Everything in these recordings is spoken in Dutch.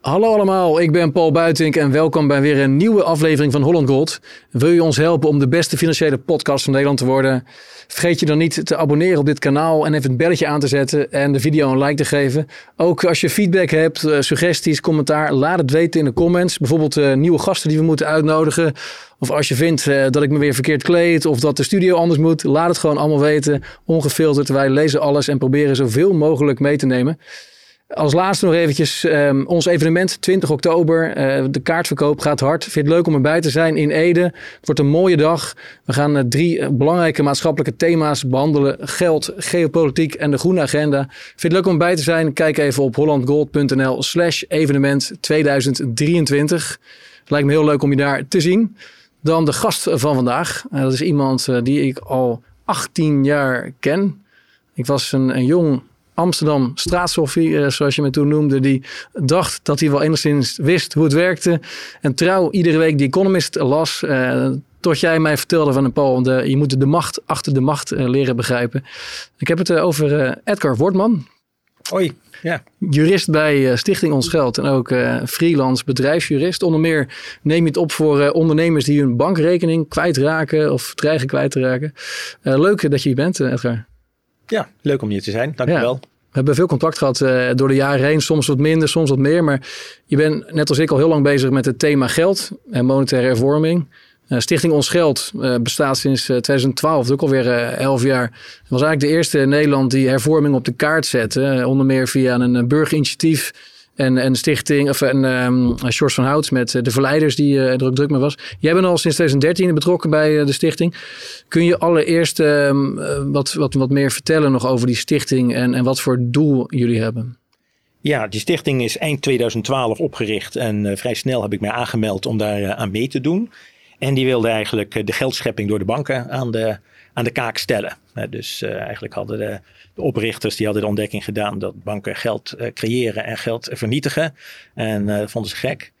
Hallo allemaal, ik ben Paul Buitink en welkom bij weer een nieuwe aflevering van Holland Gold. Wil je ons helpen om de beste financiële podcast van Nederland te worden? Vergeet je dan niet te abonneren op dit kanaal en even het belletje aan te zetten en de video een like te geven. Ook als je feedback hebt, eh, suggesties, commentaar, laat het weten in de comments. Bijvoorbeeld uh, nieuwe gasten die we moeten uitnodigen. Of als je vindt uh, dat ik me weer verkeerd kleed of dat de studio anders moet, laat het gewoon allemaal weten. Ongefilterd, wij lezen alles en proberen zoveel mogelijk mee te nemen. Als laatste nog eventjes um, ons evenement 20 oktober. Uh, de kaartverkoop gaat hard. Vind je het leuk om erbij te zijn in Ede? Het wordt een mooie dag. We gaan uh, drie uh, belangrijke maatschappelijke thema's behandelen. Geld, geopolitiek en de groene agenda. Vind je het leuk om erbij te zijn? Kijk even op hollandgold.nl slash evenement 2023. Lijkt me heel leuk om je daar te zien. Dan de gast van vandaag. dat is iemand die ik al 18 jaar ken. Ik was een, een jong Amsterdam straatsoffie, eh, zoals je me toen noemde, die dacht dat hij wel enigszins wist hoe het werkte. En trouw iedere week die Economist las. Uh, tot jij mij vertelde van een Paul, de, je moet de macht achter de macht uh, leren begrijpen. Ik heb het over Edgar Wortman. Hoi, ja. Jurist bij Stichting Ons Geld en ook freelance bedrijfsjurist. Onder meer neem je het op voor ondernemers die hun bankrekening kwijtraken of dreigen kwijt te raken. leuk dat je hier bent, Edgar. Ja, leuk om hier te zijn. Dankjewel. Ja. We hebben veel contact gehad uh, door de jaren heen. Soms wat minder, soms wat meer. Maar je bent net als ik al heel lang bezig met het thema geld en monetaire hervorming. Uh, Stichting Ons Geld uh, bestaat sinds 2012, ook alweer 11 jaar. Het was eigenlijk de eerste in Nederland die hervorming op de kaart zette. onder meer via een burgerinitiatief en, en stichting, of en um, George van Hout met eh, de verleiders die uh, er ook druk mee was. Jij bent al sinds 2013 betrokken bij uh, de stichting. Kun je allereerst um, wat, wat, wat meer vertellen nog over die stichting en, en wat voor doel jullie hebben? Ja, die stichting is eind 2012 opgericht en vrij snel heb ik mij aangemeld om daar aan mee te doen. En die wilde eigenlijk de geldschepping door de banken aan de, aan de kaak stellen. dus eigenlijk hadden de, de, oprichters die hadden de ontdekking gedaan dat banken geld uh, creëren en geld vernietigen. En uh, vonden ze gek.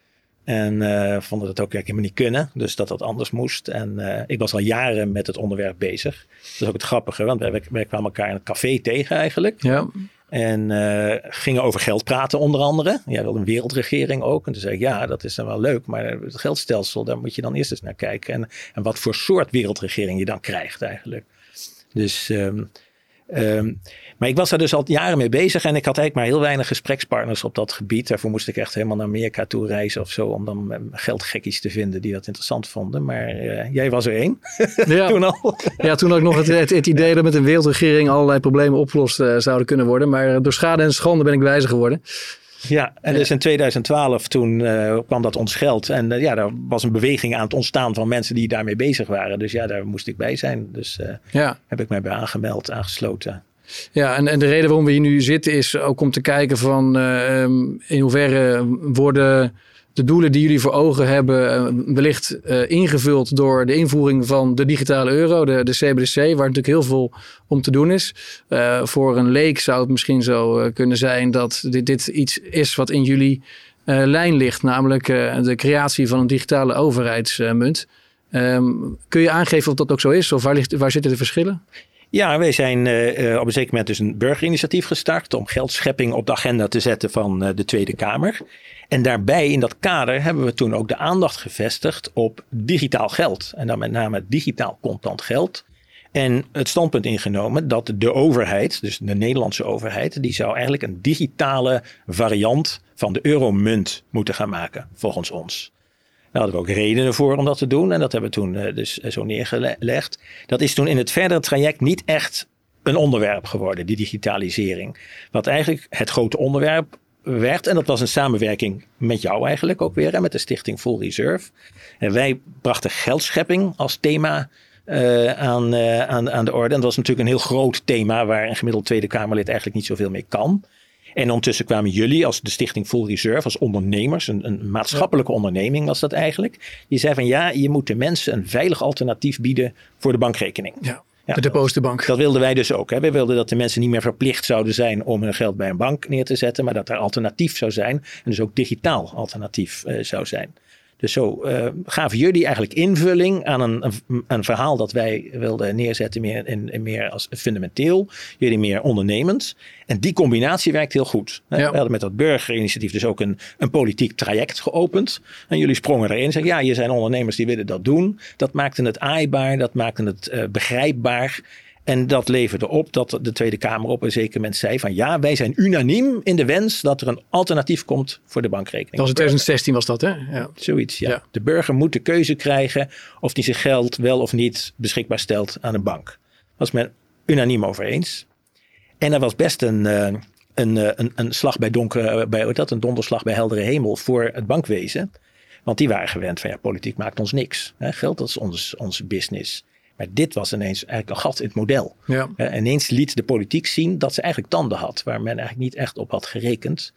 En vonden dat ook helemaal niet kunnen. Dus dat dat anders moest. En ik was al jaren met het onderwerp bezig. Dat is ook het grappige, want wij, wij kwamen elkaar in het café tegen eigenlijk. Ja. En uh, gingen over geld praten onder andere. Ja, wilde een wereldregering ook. En toen zei ik, ja, dat is dan wel leuk. Maar het geldstelsel, daar moet je dan eerst eens naar kijken. En, en wat voor soort wereldregering je dan krijgt eigenlijk. Dus um, Um, maar ik was daar dus al jaren mee bezig en ik had eigenlijk maar heel weinig gesprekspartners op dat gebied. Daarvoor moest ik echt helemaal naar Amerika toe reizen of zo om dan geldgekkies te vinden die dat interessant vonden. Maar uh, jij was er één. Ja. toen al. ja, toen had ik nog het, het, idee dat met een wereldregering allerlei problemen opgelost uh, zouden kunnen worden. Maar door schade en schande ben ik wijzer geworden. Ja, en dus in 2012 toen uh, kwam dat ons geld. En uh, ja, er was een beweging aan het ontstaan van mensen die daarmee bezig waren. Dus ja, daar moest ik bij zijn. Dus uh, ja. heb ik mij bij aangemeld, aangesloten. Ja, en, en de reden waarom we hier nu zitten is ook om te kijken van um, in hoeverre worden de doelen die jullie voor ogen hebben, eh, wellicht uh, ingevuld door de invoering van de digitale euro, de, de CBDC, waar natuurlijk heel veel om te doen is. Uh, voor een leek zou het misschien zo kunnen zijn dat dit, dit iets is wat in jullie lijn ligt, namelijk de creatie van een digitale overheidsmunt. Um, kun je aangeven of dat ook zo is, of waar, ligt, waar zitten de verschillen? Ja, wij zijn uh, op een zeker moment dus een burgerinitiatief gestart om geldschepping op de agenda te zetten van de Tweede Kamer. En daarbij in dat kader hebben we toen ook de aandacht gevestigd op digitaal geld. En dan met name digitaal contant geld. En het standpunt ingenomen dat de overheid, dus de Nederlandse overheid, die zou eigenlijk een digitale variant van de euromunt moeten gaan maken, volgens ons. Daar hadden we ook redenen voor om dat te doen en dat hebben we toen uh, dus zo neergelegd. Dat is toen in het verdere traject niet echt een onderwerp geworden, die digitalisering. Wat eigenlijk het grote onderwerp werd. En dat was een samenwerking met jou eigenlijk ook weer. En met de stichting Full Reserve. En wij brachten geldschepping als thema uh, aan, uh, aan, aan de orde. En dat was natuurlijk een heel groot thema waar een gemiddeld Tweede Kamerlid eigenlijk niet zoveel mee kan. En ondertussen kwamen jullie als de stichting Full Reserve, als ondernemers, een, een maatschappelijke onderneming was dat eigenlijk. Die zei van ja, je moet de mensen een veilig alternatief bieden voor de bankrekening. Ja. Ja, de depositenbank. Dat wilden wij dus ook. Hè. Wij wilden dat de mensen niet meer verplicht zouden zijn om hun geld bij een bank neer te zetten, maar dat er alternatief zou zijn. En dus ook digitaal alternatief uh, zou zijn. Dus zo uh, gaven jullie eigenlijk invulling aan een, een, een, verhaal dat wij wilden neerzetten, meer, in, in meer als fundamenteel, jullie meer ondernemend. En die combinatie werkt heel goed. Hè? We hadden met dat burgerinitiatief dus ook een, een politiek traject geopend. En jullie sprongen erin en zeggen, ja, hier zijn ondernemers die willen dat doen. Dat maakte het aaibaar, dat maakte het uh, begrijpbaar. En dat leverde op dat de Tweede Kamer op een zeker moment zei van ja, wij zijn unaniem in de wens dat er een alternatief komt voor de bankrekening. Dat was in 2016 was dat hè? Ja. Zoiets, ja. De burger moet de keuze krijgen of hij zijn geld wel of niet beschikbaar stelt aan een bank. Daar was men unaniem over eens. En er was best een, eh, een, eh, een, een slag bij donkere, bij, dat, een donderslag bij heldere hemel voor het bankwezen. Want die waren gewend van ja, politiek maakt ons niks. Hè? Geld dat is ons, onze business. Maar dit was ineens eigenlijk een gat in het model. Ja. Uh, ineens liet de politiek zien dat ze eigenlijk tanden had, waar men eigenlijk niet echt op had gerekend.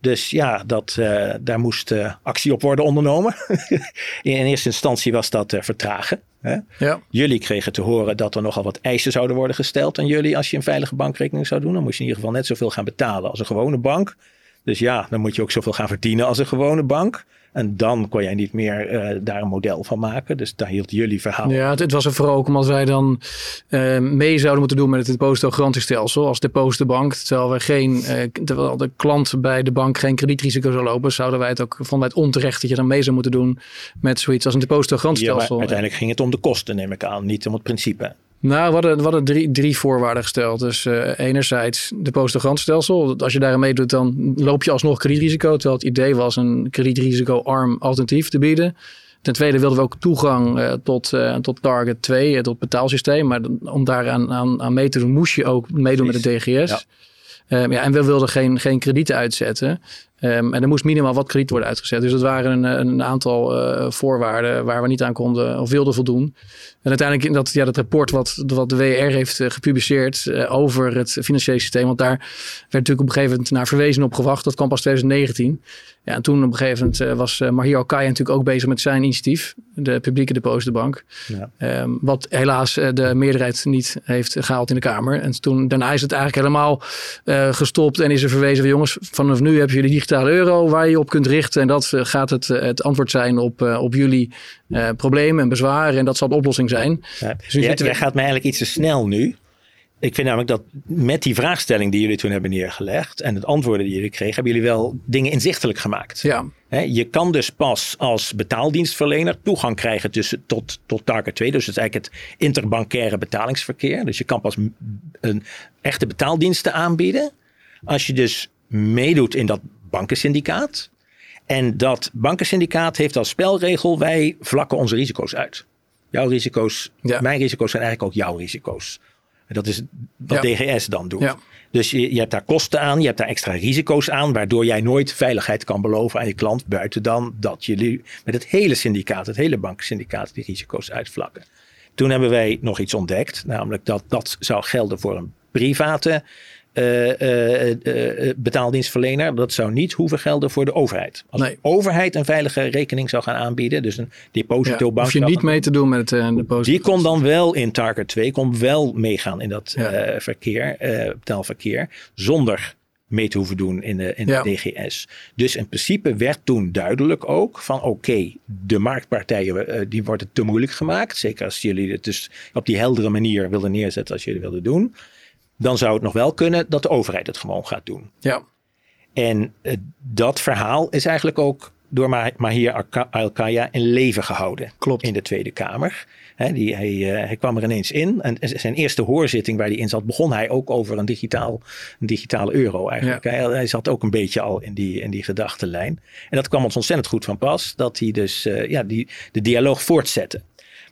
Dus ja, dat, uh, daar moest uh, actie op worden ondernomen. in eerste instantie was dat vertragen. Hè? Ja. Jullie kregen te horen dat er nogal wat eisen zouden worden gesteld aan jullie als je een veilige bankrekening zou doen. Dan moest je in ieder geval net zoveel gaan betalen als een gewone bank. Dus ja, dan moet je ook zoveel gaan verdienen als een gewone bank. En dan kon jij niet meer uh, daar een model van maken. Dus daar hield jullie verhaal. Ja, het, het was er vooral ook omdat wij dan uh, mee zouden moeten doen met het depositogarantiestelsel als depositobank. Terwijl we geen, uh, terwijl de klant bij de bank geen kredietrisico zou lopen, zouden wij het ook, vonden wij het onterecht dat je dan mee zou moeten doen met zoiets als een depositogarantiestelsel. Ja, uiteindelijk ging het om de kosten, neem ik aan, niet om het principe. Nou, we hadden, we hadden drie, drie voorwaarden gesteld. Dus uh, enerzijds de postograntstelsel. Als je daarin meedoet, dan loop je alsnog kredietrisico. Terwijl het idee was een kredietrisico-arm alternatief te bieden. Ten tweede wilden we ook toegang uh, tot, uh, tot Target 2, tot betaalsysteem. Maar om daar aan, aan, mee te doen, moest je ook meedoen met de DGS. Ja. Um, ja, en we wilden geen, geen kredieten uitzetten. Um, en er moest minimaal wat krediet worden uitgezet. Dus dat waren een, een aantal uh, voorwaarden waar we niet aan konden of wilden voldoen. En uiteindelijk in dat, ja, dat rapport wat, wat de WR heeft uh, gepubliceerd uh, over het financiële systeem. Want daar werd natuurlijk op een gegeven moment naar verwezen op gewacht. Dat kwam pas 2019. Ja, en toen op een gegeven moment was Mahir Alkaya natuurlijk ook bezig met zijn initiatief. De publieke depositobank. Ja. Um, wat helaas de meerderheid niet heeft gehaald in de Kamer. En toen, daarna is het eigenlijk helemaal gestopt. En is er verwezen van jongens, vanaf nu hebben jullie digitale euro waar je op kunt richten. En dat gaat het, het antwoord zijn op, op jullie uh, problemen en bezwaren. En dat zal de oplossing zijn. Ja. Dus jij, jij gaat mij eigenlijk iets te snel nu. Ik vind namelijk dat met die vraagstelling die jullie toen hebben neergelegd en het antwoorden die jullie kregen, hebben jullie wel dingen inzichtelijk gemaakt. Ja. je kan dus pas als betaaldienstverlener toegang krijgen tussen, tot, tot Target 2. Dus dat is eigenlijk het interbankaire betalingsverkeer. Dus je kan pas een echte betaaldiensten aanbieden als je dus meedoet in dat bankensyndicaat. En dat bankensyndicaat heeft als spelregel: wij vlakken onze risico's uit. Jouw risico's, mijn risico's zijn eigenlijk ook jouw risico's. Dat is wat DGS dan doet. Ja. Dus je, je, hebt daar kosten aan, je hebt daar extra risico's aan, waardoor jij nooit veiligheid kan beloven aan je klant, buiten dan dat jullie met het hele syndicaat, het hele bankensyndicaat, die risico's uitvlakken. Toen hebben wij nog iets ontdekt, namelijk dat dat zou gelden voor een private uh, uh, betaaldienstverlener. Dat zou niet hoeven gelden voor de overheid. Als de overheid een veilige rekening zou gaan aanbieden, dus een depositobank. Ja, hoef je niet mee te doen met het deposito. Die kon dan wel in Target 2, kon wel meegaan in dat ja. verkeer, betaalverkeer, zonder mee te hoeven doen in de, in de DGS. Dus in principe werd toen duidelijk ook van oké, de marktpartijen die worden te moeilijk gemaakt. Zeker als jullie het dus op die heldere manier wilden neerzetten als jullie wilden doen dan zou het nog wel kunnen dat de overheid het gewoon gaat doen. Ja. En uh, dat verhaal is eigenlijk ook door Mahir Al-Kaya in leven gehouden. Klopt. In de Tweede Kamer. He, die, hij, uh, hij, kwam er ineens in. En zijn eerste hoorzitting waar hij in zat, begon hij ook over een, digitaal, een digitale euro eigenlijk. Ja. Hij, hij, zat ook een beetje al in die, in die gedachtenlijn. En dat kwam ons ontzettend goed van pas. Dat hij dus uh, ja, die, de dialoog voortzette.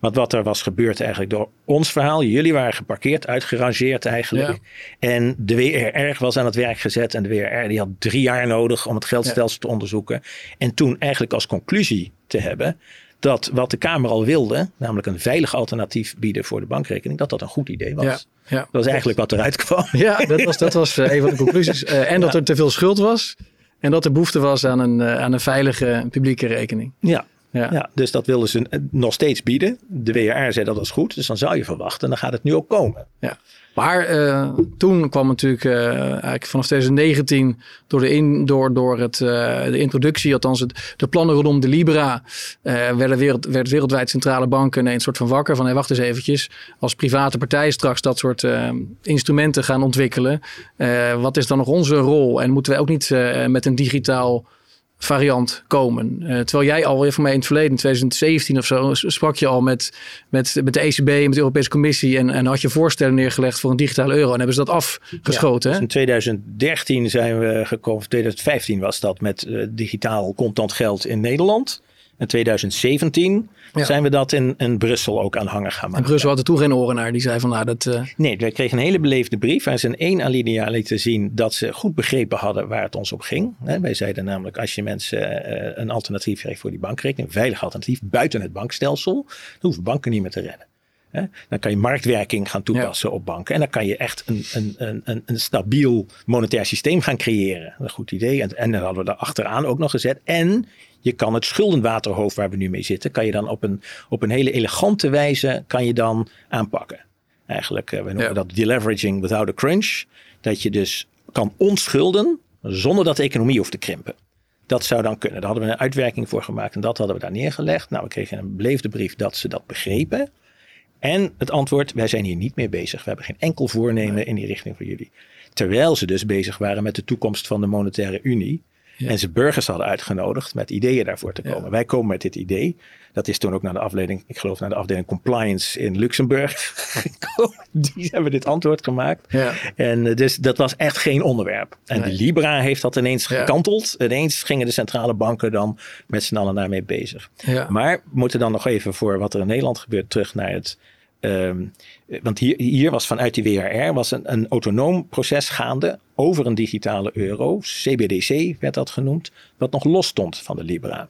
Want wat er was gebeurd eigenlijk door ons verhaal. Jullie waren geparkeerd, uitgerangeerd eigenlijk. En de WRR was aan het werk gezet. En de WRR die had drie jaar nodig om het geldstelsel te onderzoeken. En toen eigenlijk als conclusie te hebben dat wat de Kamer al wilde, namelijk een veilig alternatief bieden voor de bankrekening, dat dat een goed idee was. Ja, ja. Dat was eigenlijk wat eruit kwam. Ja, dat was, dat was eh, een van de conclusies. Uh, en dat er te veel schuld was. En dat er behoefte was aan een, uh, aan een veilige publieke rekening. Ja, Ja. Ja, dus dat wilden ze eh, nog steeds bieden. De WRR zei dat was goed, dus dan zou je verwachten, dan gaat het nu ook komen. Ja. Maar uh, toen kwam natuurlijk uh, eigenlijk vanaf 2019 door, de, in, door, door het, uh, de introductie, althans het, de plannen rondom de Libra, werden wereld, werd wereldwijd centrale banken een soort van wakker van hey, wacht eens eventjes. Als private partijen straks dat soort instrumenten gaan ontwikkelen, wat is dan nog onze rol? En moeten wij ook niet met een digitaal variant komen. Uh, terwijl jij al voor mij in het verleden, in 2017 of zo, sprak je al met, met, met de ECB en met de Europese Commissie en, en had je voorstellen neergelegd voor een digitale euro en hebben ze dat afgeschoten. Ja, dus in 2013 zijn we gekomen, 2015 was dat met uh, digitaal contant geld in Nederland. In 2017 ja. zijn we dat in, in Brussel ook aanhanger gaan maken. En Brussel had er toen geen oren naar. Die zei van nou dat... Uh... Nee, wij kregen een hele beleefde brief. Waar ze in één alinea lieten zien dat ze goed begrepen hadden waar het ons op ging. wij zeiden namelijk als je mensen uh, een alternatief geeft voor die bankrekening. Een veilig alternatief buiten het bankstelsel. Dan hoeven banken niet meer te redden. Dan kan je marktwerking gaan toepassen ja. op banken. En dan kan je echt een, een, een, een stabiel monetair systeem gaan creëren. Een goed idee. En, en dan hadden we daar achteraan ook nog gezet. En je kan het schuldenwaterhoofd waar we nu mee zitten, kan je dan op een, op een hele elegante wijze kan je dan aanpakken. Eigenlijk, we noemen ja. dat deleveraging without a crunch. Dat je dus kan ontschulden zonder dat de economie hoeft te krimpen. Dat zou dan kunnen. Daar hadden we een uitwerking voor gemaakt en dat hadden we daar neergelegd. Nou, we kregen een beleefde brief dat ze dat begrepen. En het antwoord, wij zijn hier niet mee bezig. We hebben geen enkel voornemen nee. in die richting voor jullie. Terwijl ze dus bezig waren met de toekomst van de monetaire unie. Ja. En ze burgers hadden uitgenodigd met ideeën daarvoor te komen. Ja. Wij komen met dit idee. Dat is toen ook naar de afdeling, ik geloof naar de afdeling compliance in Luxemburg gekomen. Die hebben dit antwoord gemaakt. Ja. En dus dat was echt geen onderwerp. En nee. de Libra heeft dat ineens gekanteld. Ineens gingen de centrale banken dan met z'n allen daarmee bezig. Maar we moeten dan nog even voor wat er in Nederland gebeurt terug naar het Um, want hier, hier, was vanuit de WRR was een, een, autonoom proces gaande over een digitale euro. CBDC werd dat genoemd, wat nog los stond van de Libra.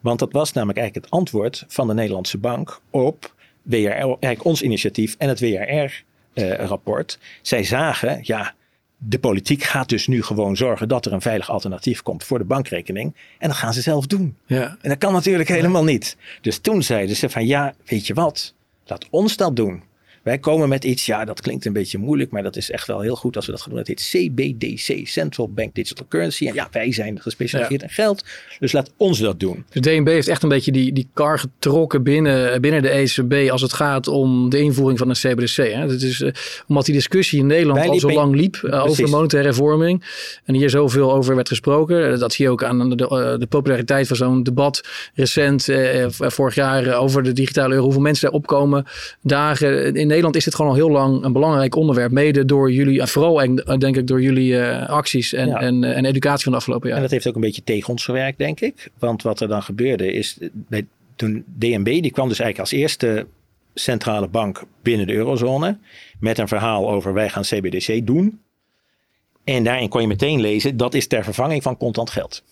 Want dat was namelijk eigenlijk het antwoord van de Nederlandse bank op WRR, eigenlijk ons initiatief en het WRR-rapport. Uh, Zij zagen, ja, de politiek gaat dus nu gewoon zorgen dat er een veilig alternatief komt voor de bankrekening. En dat gaan ze zelf doen. Ja. En dat kan natuurlijk helemaal niet. Dus toen zeiden ze van ja, weet je wat, laat ons dat doen. Wij komen met iets, ja, dat klinkt een beetje moeilijk, maar dat is echt wel heel goed als we dat gaan doen. Het heet CBDC, Central Bank Digital Currency. En ja, wij zijn gespecialiseerd ja. in geld, dus laat ons dat doen. De DNB heeft echt een beetje die, die kar getrokken binnen, binnen de ECB als het gaat om de invoering van een CBDC. Hè. Dat is, uh, omdat die discussie in Nederland wij al zo lang liep uh, over de monetaire hervorming en hier zoveel over werd gesproken. Dat zie je ook aan de, de populariteit van zo'n debat recent, vorig jaar, over de digitale euro. Hoeveel mensen daar opkomen dagen in Nederland is dit gewoon al heel lang een belangrijk onderwerp. Mede door jullie, en vooral denk ik door jullie uh, acties en, ja. en, en educatie van de afgelopen jaar. En dat heeft ook een beetje tegen ons gewerkt, denk ik. Want wat er dan gebeurde is, bij, toen DNB, die kwam dus eigenlijk als eerste centrale bank binnen de eurozone. Met een verhaal over wij gaan CBDC doen. En daarin kon je meteen lezen, dat is ter vervanging van contant geld.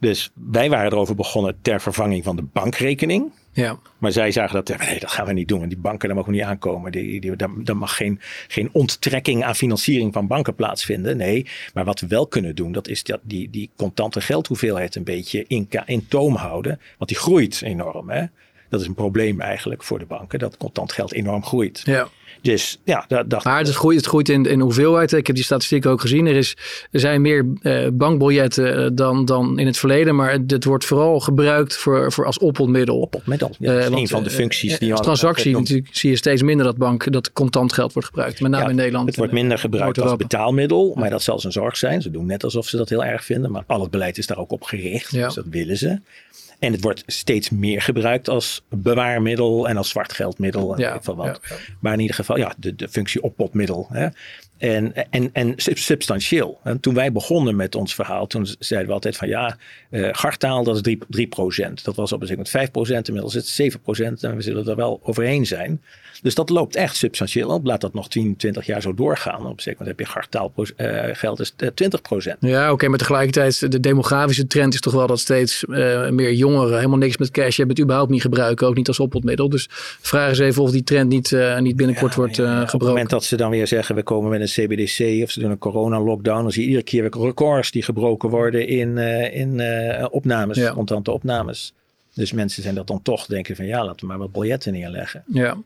Dus wij waren erover begonnen ter vervanging van de bankrekening. Ja. Maar zij zagen dat, nee, dat gaan we niet doen. En die banken, daar mogen we niet aankomen. Die, die, daar, daar mag geen, geen onttrekking aan financiering van banken plaatsvinden. Nee, maar wat we wel kunnen doen, dat is dat die, die contante geldhoeveelheid een beetje in, in toom houden. Want die groeit enorm. Hè? Dat is een probleem eigenlijk voor de banken, dat contant geld enorm groeit. Ja. Dus ja, dat dacht Maar het groeit, het groeit in, in hoeveelheid. Ik heb die statistiek ook gezien. Er, is, er zijn meer uh, bankbiljetten dan, dan in het verleden. Maar het wordt vooral gebruikt voor, voor als. Oppelmiddel, ja, uh, een van de functies die... Als transactie natuurlijk zie je steeds minder dat bank, dat contant geld wordt gebruikt. Met name ja, in Nederland. Het wordt minder gebruikt als betaalmiddel. Maar dat zal een zorg zijn. Ze doen net alsof ze dat heel erg vinden. Maar al het beleid is daar ook op gericht. Ja. Dus dat willen ze. En het wordt steeds meer gebruikt als bewaarmiddel en als zwartgeldmiddel. En ja, van wat. ja, ja. Maar in ieder geval, ja, de, de functie oppotmiddel. Hè. En, en, en substantieel. En toen wij begonnen met ons verhaal, toen zeiden we altijd van ja, uh, gartaal dat is 3, 3% Dat was op een gegeven moment 5% inmiddels is het 7% en we zullen er wel overheen zijn. Dus dat loopt echt substantieel op. Laat dat nog 10, 20 jaar zo doorgaan. Op een gegeven moment heb je gartaal uh, geld is 20% Ja, oké, okay, maar tegelijkertijd de demografische trend is toch wel dat steeds uh, meer jongeren helemaal niks met cash hebben, het überhaupt niet gebruiken, ook niet als oppotmiddel. Dus vraag eens even of die trend niet, niet binnenkort ja, wordt ja, gebroken. Op het moment dat ze dan weer zeggen we komen met een CBDC of ze doen een corona-lockdown, dan zie je iedere keer weer records die gebroken worden in, in opnames, contante opnames. Dus mensen zijn dat dan toch denken van ja, laten we maar wat biljetten neerleggen. Ja.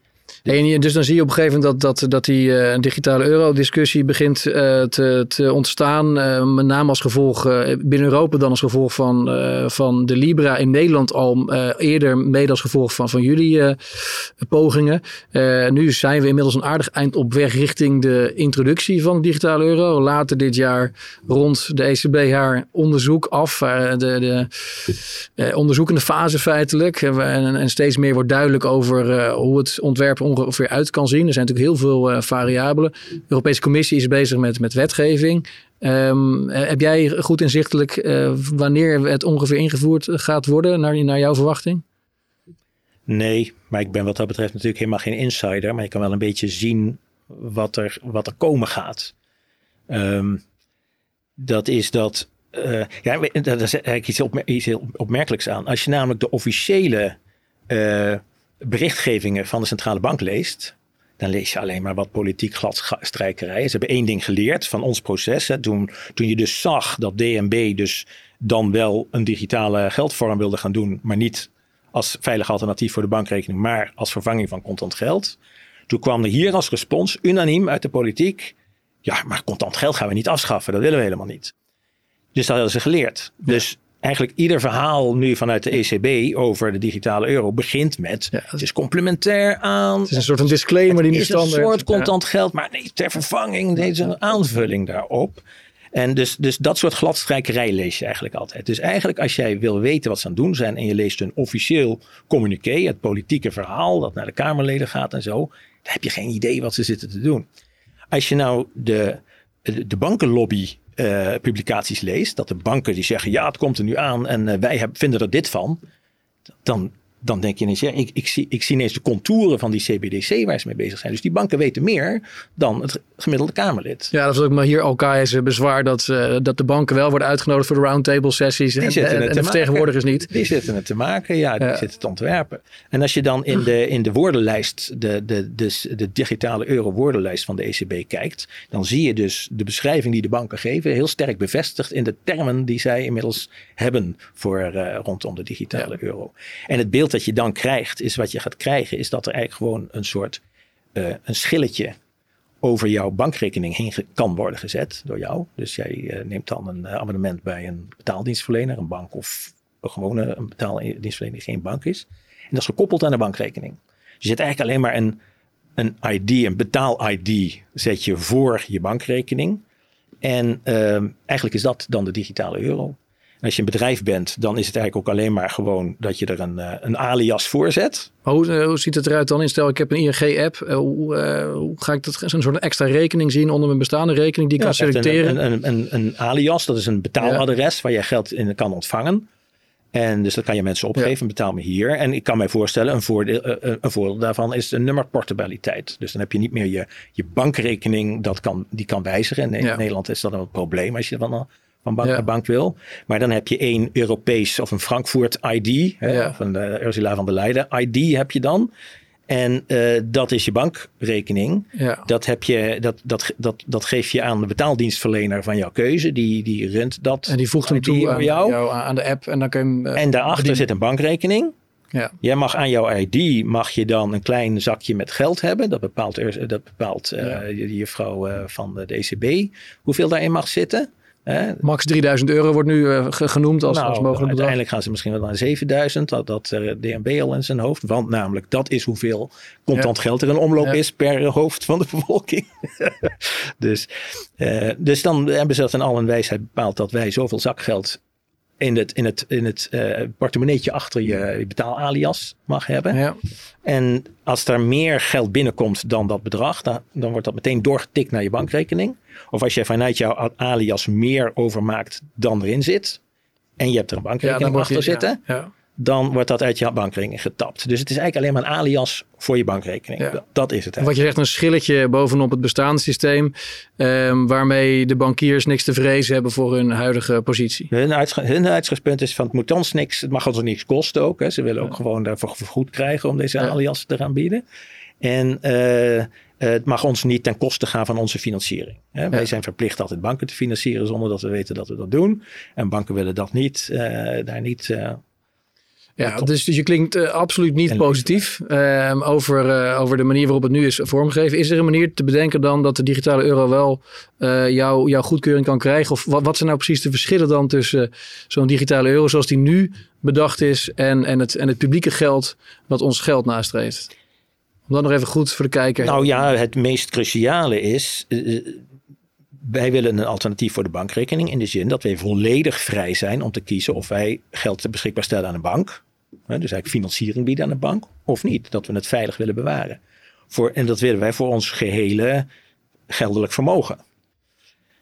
En dus dan zie je op een gegeven moment dat, dat, dat die uh, digitale euro-discussie begint uh, te, te ontstaan. Uh, met name als gevolg binnen Europa dan als gevolg van, van de Libra in Nederland al eerder mede als gevolg van, van jullie pogingen. nu zijn we inmiddels een aardig eind op weg richting de introductie van digitale euro. Later dit jaar rond de ECB haar onderzoek af. de de onderzoekende fase feitelijk. En, en steeds meer wordt duidelijk over hoe het ontwerp ongeveer uit kan zien. Er zijn natuurlijk heel veel uh, variabelen. De Europese Commissie is bezig met, met wetgeving. Um, heb jij goed inzichtelijk uh, wanneer het ongeveer ingevoerd gaat worden, naar, naar jouw verwachting? Nee, maar ik ben wat dat betreft natuurlijk helemaal geen insider. Maar je kan wel een beetje zien wat er, wat er komen gaat. Um, dat is dat. Uh, ja, dat is eigenlijk iets, iets heel opmerkelijks aan. Als je namelijk de officiële berichtgevingen van de centrale bank leest, dan lees je alleen maar wat politiek gladstrijkerij. Ze hebben één ding geleerd van ons proces. Hè. Toen, toen je dus zag dat DNB dus dan wel een digitale geldvorm wilde gaan doen, maar niet als veilig alternatief voor de bankrekening, maar als vervanging van contant geld. Toen kwam er hier als respons unaniem uit de politiek, ja, maar contant geld gaan we niet afschaffen, dat willen we helemaal niet. Dus dat hadden ze geleerd. Dus eigenlijk ieder verhaal nu vanuit de ECB over de digitale euro begint met het is complementair aan. Het is een soort van disclaimer die nu standaard. Het is een soort contant geld, maar nee, ter vervanging, deze een aanvulling daarop. En dus, dus dat soort gladstrijkerij lees je eigenlijk altijd. Dus eigenlijk als jij wil weten wat ze aan het doen zijn en je leest een officieel communiqué, het politieke verhaal dat naar de Kamerleden gaat en zo, dan heb je geen idee wat ze zitten te doen. Als je nou de, de bankenlobby uh, publicaties leest, dat de banken die zeggen ja, het komt er nu aan en uh, wij vinden er dit van, dan dan denk je ineens, ja, ik, ik, zie, ik zie ineens de contouren van die CBDC waar ze mee bezig zijn. Dus die banken weten meer dan het gemiddelde Kamerlid. Ja, dat is ook maar hier Alkaï's bezwaar dat, uh, dat de banken wel worden uitgenodigd voor de roundtable sessies. Die en, en, en de vertegenwoordigers niet. Die zitten het te maken, ja, die ja. zitten te ontwerpen. En als je dan in de, in de woordenlijst, de, de, de, de digitale euro-woordenlijst van de ECB kijkt, dan zie je dus de beschrijving die de banken geven heel sterk bevestigd in de termen die zij inmiddels hebben voor uh, rondom de digitale ja. euro. En het beeld dat je dan krijgt, is wat je gaat krijgen, is dat er eigenlijk gewoon een soort uh, een schilletje over jouw bankrekening heen kan worden gezet door jou. Dus jij uh, neemt dan een uh, abonnement bij een betaaldienstverlener, een bank of een gewone een betaaldienstverlener die geen bank is. En dat is gekoppeld aan de bankrekening. Dus je zet eigenlijk alleen maar een, een ID, een betaal-ID, zet je voor je bankrekening. En eigenlijk is dat dan de digitale euro als je een bedrijf bent, dan is het eigenlijk ook alleen maar gewoon dat je er een, uh, een alias voor zet. Hoe, uh, hoe, ziet het eruit dan? Stel, ik heb een ING-app. Uh, hoe, hoe, ga ik dat zo'n soort extra rekening zien onder mijn bestaande rekening die ik ja, kan selecteren? Een, een, een, een, alias, dat is een betaaladres ja. waar je geld in kan ontvangen. En dus dat kan je mensen opgeven, ja. betaal me hier. En ik kan mij voorstellen, een voordeel, een voordeel daarvan is de nummerportabiliteit. Dus dan heb je niet meer je, je bankrekening, dat kan, die kan wijzigen. In Nederland is dat een probleem als je dan van bank ja. naar bank wil. Maar dan heb je één Europees of een Frankfurt ID, hè, of een uh, Ursula van der Leyen ID heb je dan. En uh, dat is je bankrekening. Ja. Dat, heb je, dat, dat, dat, dat geef je aan de betaaldienstverlener van jouw keuze. Die, die runt dat. En die voegt hem toe aan, jou. jou. aan de app. En, dan kun je hem, uh, en daarachter zit een bankrekening. Ja. Jij mag aan jouw ID mag je dan een klein zakje met geld hebben. Dat bepaalt, dat bepaalt uh, ja. de juffrouw van de ECB hoeveel daarin mag zitten. Max 3000 euro wordt nu uh, genoemd als, nou, als mogelijk bedrag. Uiteindelijk gaan ze misschien wel naar 7000. Dat, dat uh, DNB al in zijn hoofd. Want namelijk dat is hoeveel contant ja. geld er in omloop ja. is per hoofd van de bevolking. dus, uh, dus dan hebben ze dat in al hun wijsheid bepaald dat wij zoveel zakgeld in het, in het, in het uh, portemonneetje achter je, je betaalalias mag hebben. Ja. En als er meer geld binnenkomt dan dat bedrag, dan, dan wordt dat meteen doorgetikt naar je bankrekening. Of als je vanuit jouw alias meer overmaakt dan erin zit, en je hebt er een bankrekening ja, achter je, zitten, ja, dan wordt dat uit je bankrekening getapt. Dus het is eigenlijk alleen maar een alias voor je bankrekening. Ja. Dat is het. Eigenlijk. Wat je zegt, een schilletje bovenop het bestaande systeem, um, waarmee de bankiers niks te vrezen hebben voor hun huidige positie. Hun, uitgangspunt is van het moet ons niks, het mag ons niks kosten ook. Hè. Ze willen ook gewoon daarvoor vergoed krijgen om deze alias te gaan bieden. En uh, het mag ons niet ten koste gaan van onze financiering. Ja. Wij zijn verplicht altijd banken te financieren zonder dat we weten dat we dat doen. En banken willen dat niet, uh, daar niet uh, Ja, dus, dus je klinkt uh, absoluut niet positief uh, over, uh, over de manier waarop het nu is vormgegeven. Is er een manier te bedenken dan dat de digitale euro wel jou, jouw goedkeuring kan krijgen? Of wat, wat zijn nou precies de verschillen dan tussen zo'n digitale euro zoals die nu bedacht is en, en, het, en het publieke geld wat ons geld nastreeft? Om dat nog even goed voor de kijker. Nou ja, het meest cruciale is wij willen een alternatief voor de bankrekening in de zin dat wij volledig vrij zijn om te kiezen of wij geld beschikbaar stellen aan een bank. dus eigenlijk financiering bieden aan een bank of niet. Dat we het veilig willen bewaren. Voor, en dat willen wij voor ons gehele geldelijk vermogen.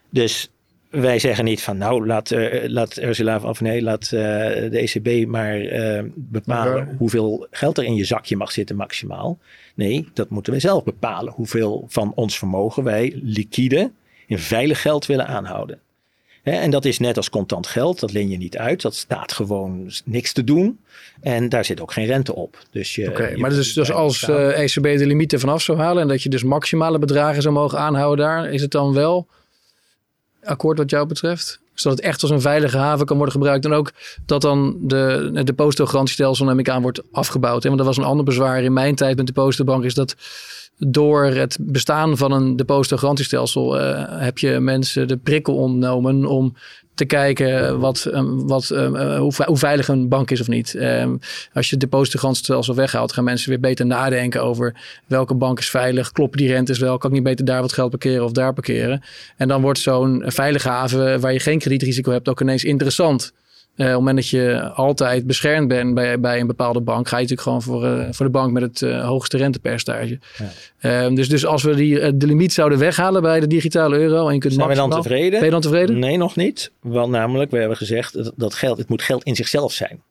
Dus wij zeggen niet van nou laat, uh, laat Ursula of nee, laat uh, de ECB maar uh, bepalen hoeveel geld er in je zakje mag zitten maximaal. Nee, dat moeten wij zelf bepalen. Hoeveel van ons vermogen wij liquide in veilig geld willen aanhouden. En dat is net als contant geld, dat leen je niet uit. Dat staat gewoon niks te doen. En daar zit ook geen rente op. Dus Oké, maar dus, dus als uh, eh, ECB de limieten vanaf zou halen en dat je dus maximale bedragen zou mogen aanhouden daar, is het dan wel akkoord wat jou betreft? Zodat het echt als een veilige haven kan worden gebruikt. En ook dat dan de, de depositogarantiestelsel neem ik aan wordt afgebouwd. Want dat was een ander bezwaar in mijn tijd met de Postenbank. Is dat door het bestaan van een depositogarantiestelsel uh, heb je mensen de prikkel ontnomen om te kijken wat, um, wat, um, hoe, hoe, veilig een bank is of niet. Um, als je het depositogarantiestelsel weghaalt, gaan mensen weer beter nadenken over welke bank is veilig, kloppen die rentes wel, kan ik niet beter daar wat geld parkeren of daar parkeren. En dan wordt zo'n veilige haven waar je geen kredietrisico hebt ook ineens interessant. Uh, op het moment dat je altijd beschermd bent bij, bij een bepaalde bank, ga je natuurlijk gewoon voor, uh, voor de bank met het uh, hoogste rentepercentage. Ja. Ehm, dus, dus als we die, de limiet zouden weghalen bij de digitale euro en je kunt Zijn we dan tevreden? Ben je dan tevreden? Nee, nog niet. Want namelijk, we hebben gezegd dat, geld, het moet geld in zichzelf zijn.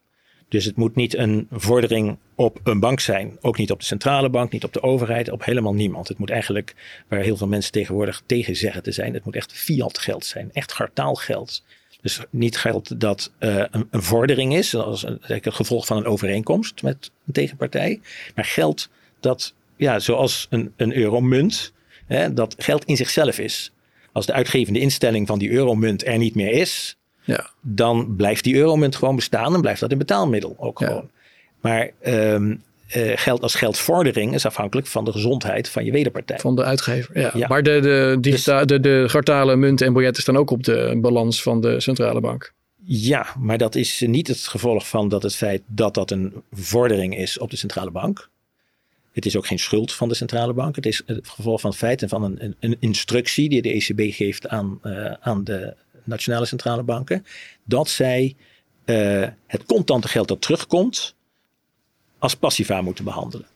Dus het moet niet een vordering op een bank zijn. Ook niet op de centrale bank, niet op de overheid, op helemaal niemand. Het moet eigenlijk, waar heel veel mensen tegenwoordig tegen zeggen te zijn, het moet echt fiat geld zijn. Echt geld. Dus niet geld dat uh, een, een, vordering is, als een, het gevolg van een overeenkomst met een tegenpartij. Maar geld dat, ja, zoals een, een euromunt, hè, dat geld in zichzelf is. Als de uitgevende instelling van die euromunt er niet meer is, ja. dan blijft die euromunt gewoon bestaan en blijft dat een betaalmiddel ook gewoon. Maar um, uh, geld als geldvordering is afhankelijk van de gezondheid van je wederpartij. Van de uitgever, ja. ja. Maar de, de, digita- dus, de, de gartale munten en biljetten staan ook op de balans van de centrale bank. Ja, maar dat is niet het gevolg van dat het feit dat dat een vordering is op de centrale bank. Het is ook geen schuld van de centrale bank. Het is het gevolg van het feit en van een, een, een instructie die de ECB geeft aan, uh, aan de nationale centrale banken. Dat zij uh, het contante geld dat terugkomt, als passiva moeten behandelen.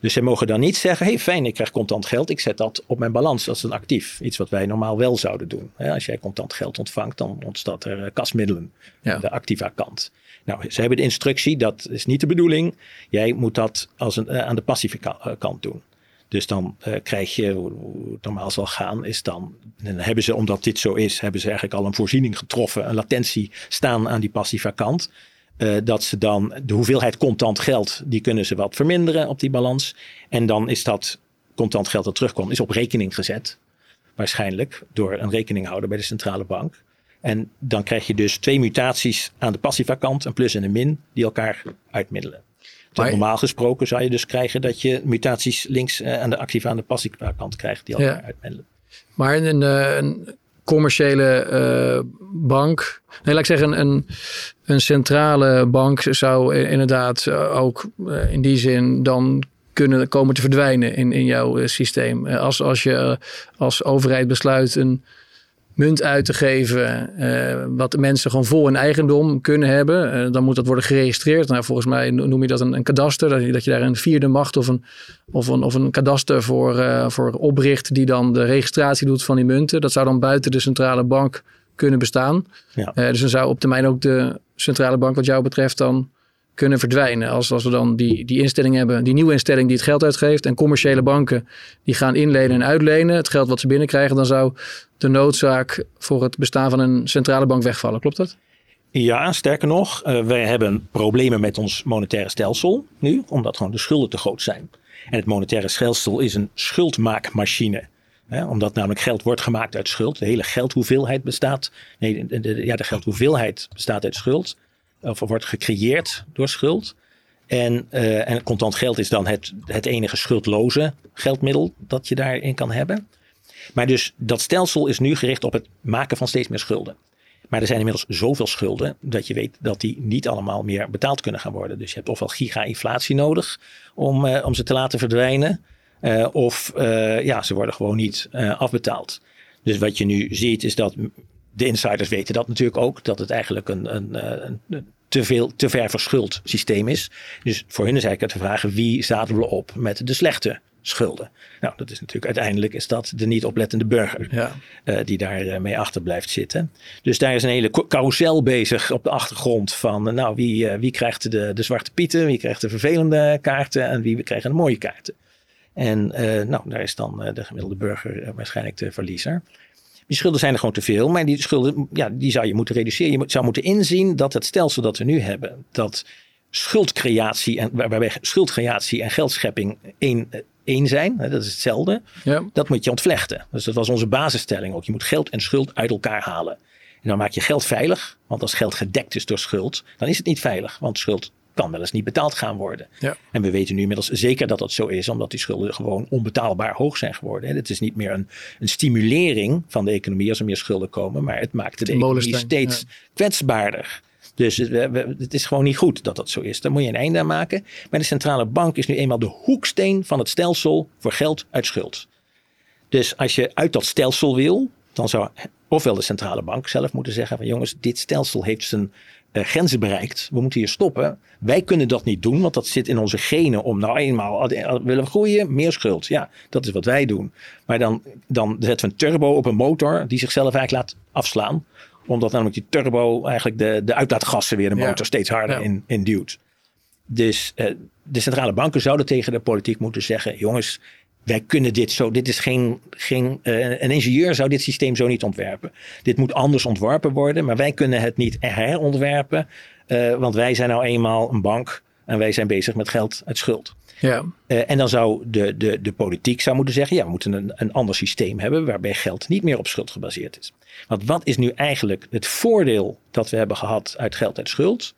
Dus zij mogen dan niet zeggen: hey, fijn, ik krijg contant geld, ik zet dat op mijn balans als een actief. Iets wat wij normaal wel zouden doen. Als jij contant geld ontvangt, dan ontstaat er eh, kasmiddelen aan de activa kant. Nou, ze hebben de instructie, dat is niet de bedoeling. Jij moet dat als een, uh, aan de passieve eh, kant doen. Dus dan uh, krijg je, hoe het normaal zal gaan, is dan, dan hebben ze, omdat dit zo is, hebben ze eigenlijk al een voorziening getroffen, een latentie staan aan die passieve kant. Uh, dat ze dan de hoeveelheid contant geld, die kunnen ze wat verminderen op die balans. En dan is dat contant geld dat terugkomt, is op rekening gezet. Waarschijnlijk door een rekeninghouder bij de centrale bank. En dan krijg je dus twee mutaties aan de passiva kant, een plus en een min, die elkaar uitmiddelen. Maar, normaal gesproken zou je dus krijgen dat je mutaties links uh, aan de activa aan de passiva kant krijgt, die elkaar ja. uitmiddelen. Maar een, een, commerciële uh, bank. Nee, laat ik zeggen, een, een centrale bank zou inderdaad eh, ook uh, in die zin dan kunnen komen te verdwijnen in, in jouw systeem. Als, als je als overheid besluit een munt uit te geven, uh, wat mensen gewoon vol in eigendom kunnen hebben, uh, dan moet dat worden geregistreerd. Nou, volgens mij noem je dat een, een kadaster, dat je, dat je daar een vierde macht of een, of een, of een kadaster voor, uh, voor opricht, die dan de registratie doet van die munten. Dat zou dan buiten de centrale bank kunnen bestaan. Ja. dus dan zou op termijn ook de centrale bank, wat jou betreft, dan kunnen verdwijnen. Als, als we dan die, die instelling hebben, die nieuwe instelling die het geld uitgeeft en commerciële banken die gaan inlenen en uitlenen, het geld wat ze binnenkrijgen, dan zou de noodzaak voor het bestaan van een centrale bank wegvallen. Klopt dat? Ja, sterker nog, uh, wij hebben problemen met ons monetaire stelsel nu, omdat gewoon de schulden te groot zijn. En het monetaire stelsel is een schuldmaakmachine. Hè, omdat namelijk geld wordt gemaakt uit schuld. De hele geldhoeveelheid bestaat. Nee, de, ja, de geldhoeveelheid bestaat uit schuld of wordt gecreëerd door schuld. En, uh, en contant geld is dan het, het enige schuldloze geldmiddel dat je daarin kan hebben. Maar dus dat stelsel is nu gericht op het maken van steeds meer schulden. Maar er zijn inmiddels zoveel schulden dat je weet dat die niet allemaal meer betaald kunnen gaan worden. Dus je hebt ofwel giga-inflatie nodig om, uh, om ze te laten verdwijnen. Uh, of uh, ja, ze worden gewoon niet afbetaald. Dus wat je nu ziet is dat de insiders weten dat natuurlijk ook. Dat het eigenlijk een, een, een te, veel, te ver verschuld systeem is. Dus voor hen is eigenlijk de vraag wie zadelen we op met de slechte schulden. Nou, dat is natuurlijk uiteindelijk is dat de niet oplettende burger ja. uh, die daarmee uh, mee achter blijft zitten. Dus daar is een hele carousel bezig op de achtergrond van, uh, nou, wie, wie krijgt de, de zwarte pieten, wie krijgt de vervelende kaarten en wie krijgt de mooie kaarten. En nou, daar is dan de gemiddelde burger waarschijnlijk de verliezer. Die schulden zijn er gewoon te veel, maar die schulden ja, die zou je moeten reduceren. Je zou moeten inzien dat het stelsel dat we nu hebben, dat schuldcreatie en waarbij schuldcreatie en geldschepping één, één zijn, dat is hetzelfde, ja. dat moet je ontvlechten. Dus dat was onze basisstelling ook. Je moet geld en schuld uit elkaar halen. En dan maak je geld veilig, want als geld gedekt is door schuld, dan is het niet veilig, want schuld kan wel eens niet betaald gaan worden. Ja. En we weten nu inmiddels zeker dat dat zo is, omdat die schulden gewoon onbetaalbaar hoog zijn geworden. Het is niet meer een, een stimulering van de economie als er meer schulden komen, maar het maakt de, economie steeds kwetsbaarder. Dus het is gewoon niet goed dat dat zo is. Daar moet je een einde aan maken. Maar de centrale bank is nu eenmaal de hoeksteen van het stelsel voor geld uit schuld. Dus als je uit dat stelsel wil, dan zou ofwel de centrale bank zelf moeten zeggen van jongens, dit stelsel heeft zijn uh, grenzen bereikt. We moeten hier stoppen. Wij kunnen dat niet doen, want dat zit in onze genen om nou eenmaal willen we groeien, meer schuld. Ja, dat is wat wij doen. Maar dan, dan zetten we een turbo op een motor die zichzelf eigenlijk laat afslaan. Omdat namelijk die turbo eigenlijk de, de uitlaatgassen weer de motor steeds harder in, in duwt. Dus uh, de centrale banken zouden tegen de politiek moeten zeggen: jongens, wij kunnen dit zo. Dit is geen. geen uh, een ingenieur zou dit systeem zo niet ontwerpen. Dit moet anders ontworpen worden, maar wij kunnen het niet herontwerpen. Uh, want wij zijn nou eenmaal een bank en wij zijn bezig met geld uit schuld. Ja. Uh, en dan zou de, de, de politiek zou moeten zeggen: ja, we moeten een, een ander systeem hebben waarbij geld niet meer op schuld gebaseerd is. Want wat is nu eigenlijk het voordeel dat we hebben gehad uit geld uit schuld?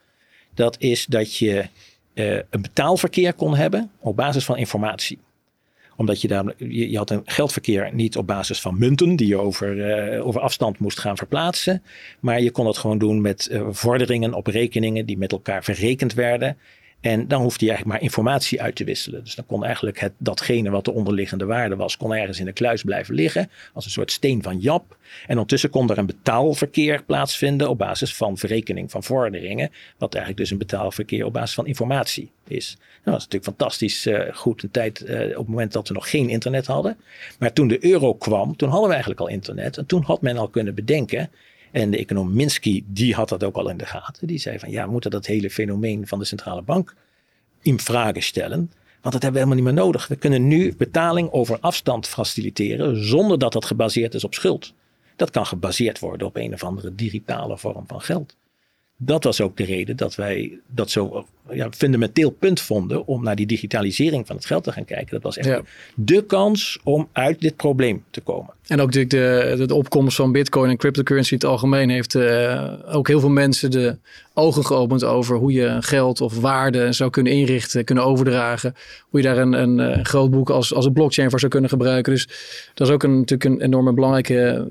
Dat is dat je een betaalverkeer kon hebben op basis van informatie omdat je je, je, had een geldverkeer niet op basis van munten die je over, uh, over afstand moest gaan verplaatsen. Maar je kon het gewoon doen met vorderingen op rekeningen die met elkaar verrekend werden. En dan hoefde je eigenlijk maar informatie uit te wisselen. Dus dan kon eigenlijk het, datgene wat de onderliggende waarde was, kon ergens in de kluis blijven liggen. Als een soort steen van Jap. En ondertussen kon er een betaalverkeer plaatsvinden op basis van verrekening van vorderingen. Wat eigenlijk dus een betaalverkeer op basis van informatie is. Nou, dat is natuurlijk fantastisch uh, goed een tijd uh, op het moment dat we nog geen internet hadden. Maar toen de euro kwam, toen hadden we eigenlijk al internet. En toen had men al kunnen bedenken en de econoom Minsky, die had dat ook al in de gaten. Die zei van ja, we moeten dat hele fenomeen van de centrale bank in vragen stellen. Want dat hebben we helemaal niet meer nodig. We kunnen nu betaling over afstand faciliteren zonder dat dat gebaseerd is op schuld. Dat kan gebaseerd worden op een of andere digitale vorm van geld dat was ook de reden dat wij dat zo ja, fundamenteel punt vonden om naar die digitalisering van het geld te gaan kijken. Dat was echt ja. de kans om uit dit probleem te komen. En ook de, de, de opkomst van bitcoin en cryptocurrency in het algemeen heeft uh, ook heel veel mensen de ogen geopend over hoe je geld of waarde zou kunnen inrichten, kunnen overdragen. Hoe je daar een, een, een groot boek als, als een blockchain voor zou kunnen gebruiken. Dus dat is ook een, natuurlijk een enorme belangrijke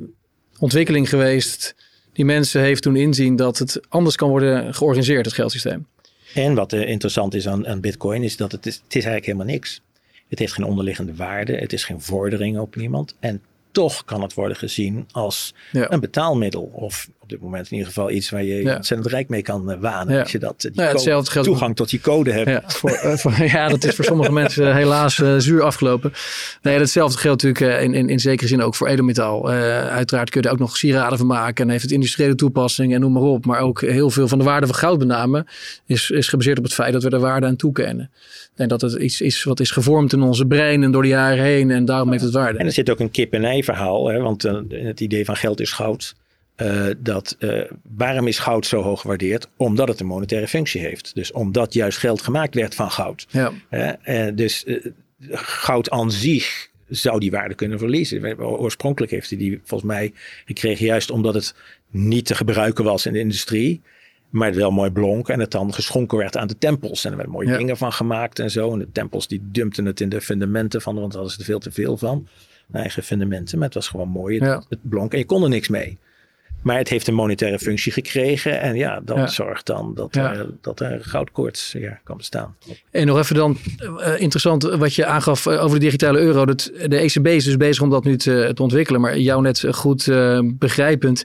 ontwikkeling geweest die mensen heeft toen inzien dat het anders kan worden georganiseerd, het geldsysteem. En wat uh, interessant is aan, aan Bitcoin is dat het is, het is eigenlijk helemaal niks. Het heeft geen onderliggende waarde, het is geen vordering op niemand. En toch kan het worden gezien als een betaalmiddel. Of op dit moment in ieder geval iets waar je ja. ontzettend rijk mee kan uh, wanen. Ja. Als je dat, die ja, hetzelfde geldt toegang tot die code hebt. Ja, voor, uh, voor, ja dat is voor sommige mensen helaas zuur afgelopen. Nee, hetzelfde geldt natuurlijk in, in, in zekere zin ook voor edelmetaal. uiteraard kun je er ook nog sieraden van maken. En heeft het industriële toepassing en noem maar op. Maar ook heel veel van de waarde van goud met name is, is gebaseerd op het feit dat we er waarde aan toekennen. En dat het iets is wat is gevormd in onze brein en door de jaren heen. En daarom heeft het waarde. En er zit ook een kip-en-ei verhaal. Hè? Want het idee van geld is goud. Uh, dat, uh, waarom is goud zo hoog gewaardeerd? Omdat het een monetaire functie heeft. Dus omdat juist geld gemaakt werd van goud. Ja. Uh, dus goud aan zich zou die waarde kunnen verliezen. Oorspronkelijk heeft hij die volgens mij gekregen juist omdat het niet te gebruiken was in de industrie. Maar het wel mooi blonk en het dan geschonken werd aan de tempels. En er werden mooie dingen van gemaakt en zo. En de tempels die dumpten het in de fundamenten van, want daar was er veel te veel van. Eigen fundamenten, maar het was gewoon mooi. Het, het blonk en je kon er niks mee. Maar het heeft een monetaire functie gekregen. En ja, dat zorgt dan dat, er, dat er goudkoorts ja, kan bestaan. En nog even dan uh, interessant wat je aangaf eh, over de digitale euro. Dat, de ECB is dus bezig om dat nu te, te ontwikkelen. Maar jou net goed uh, begrijpend.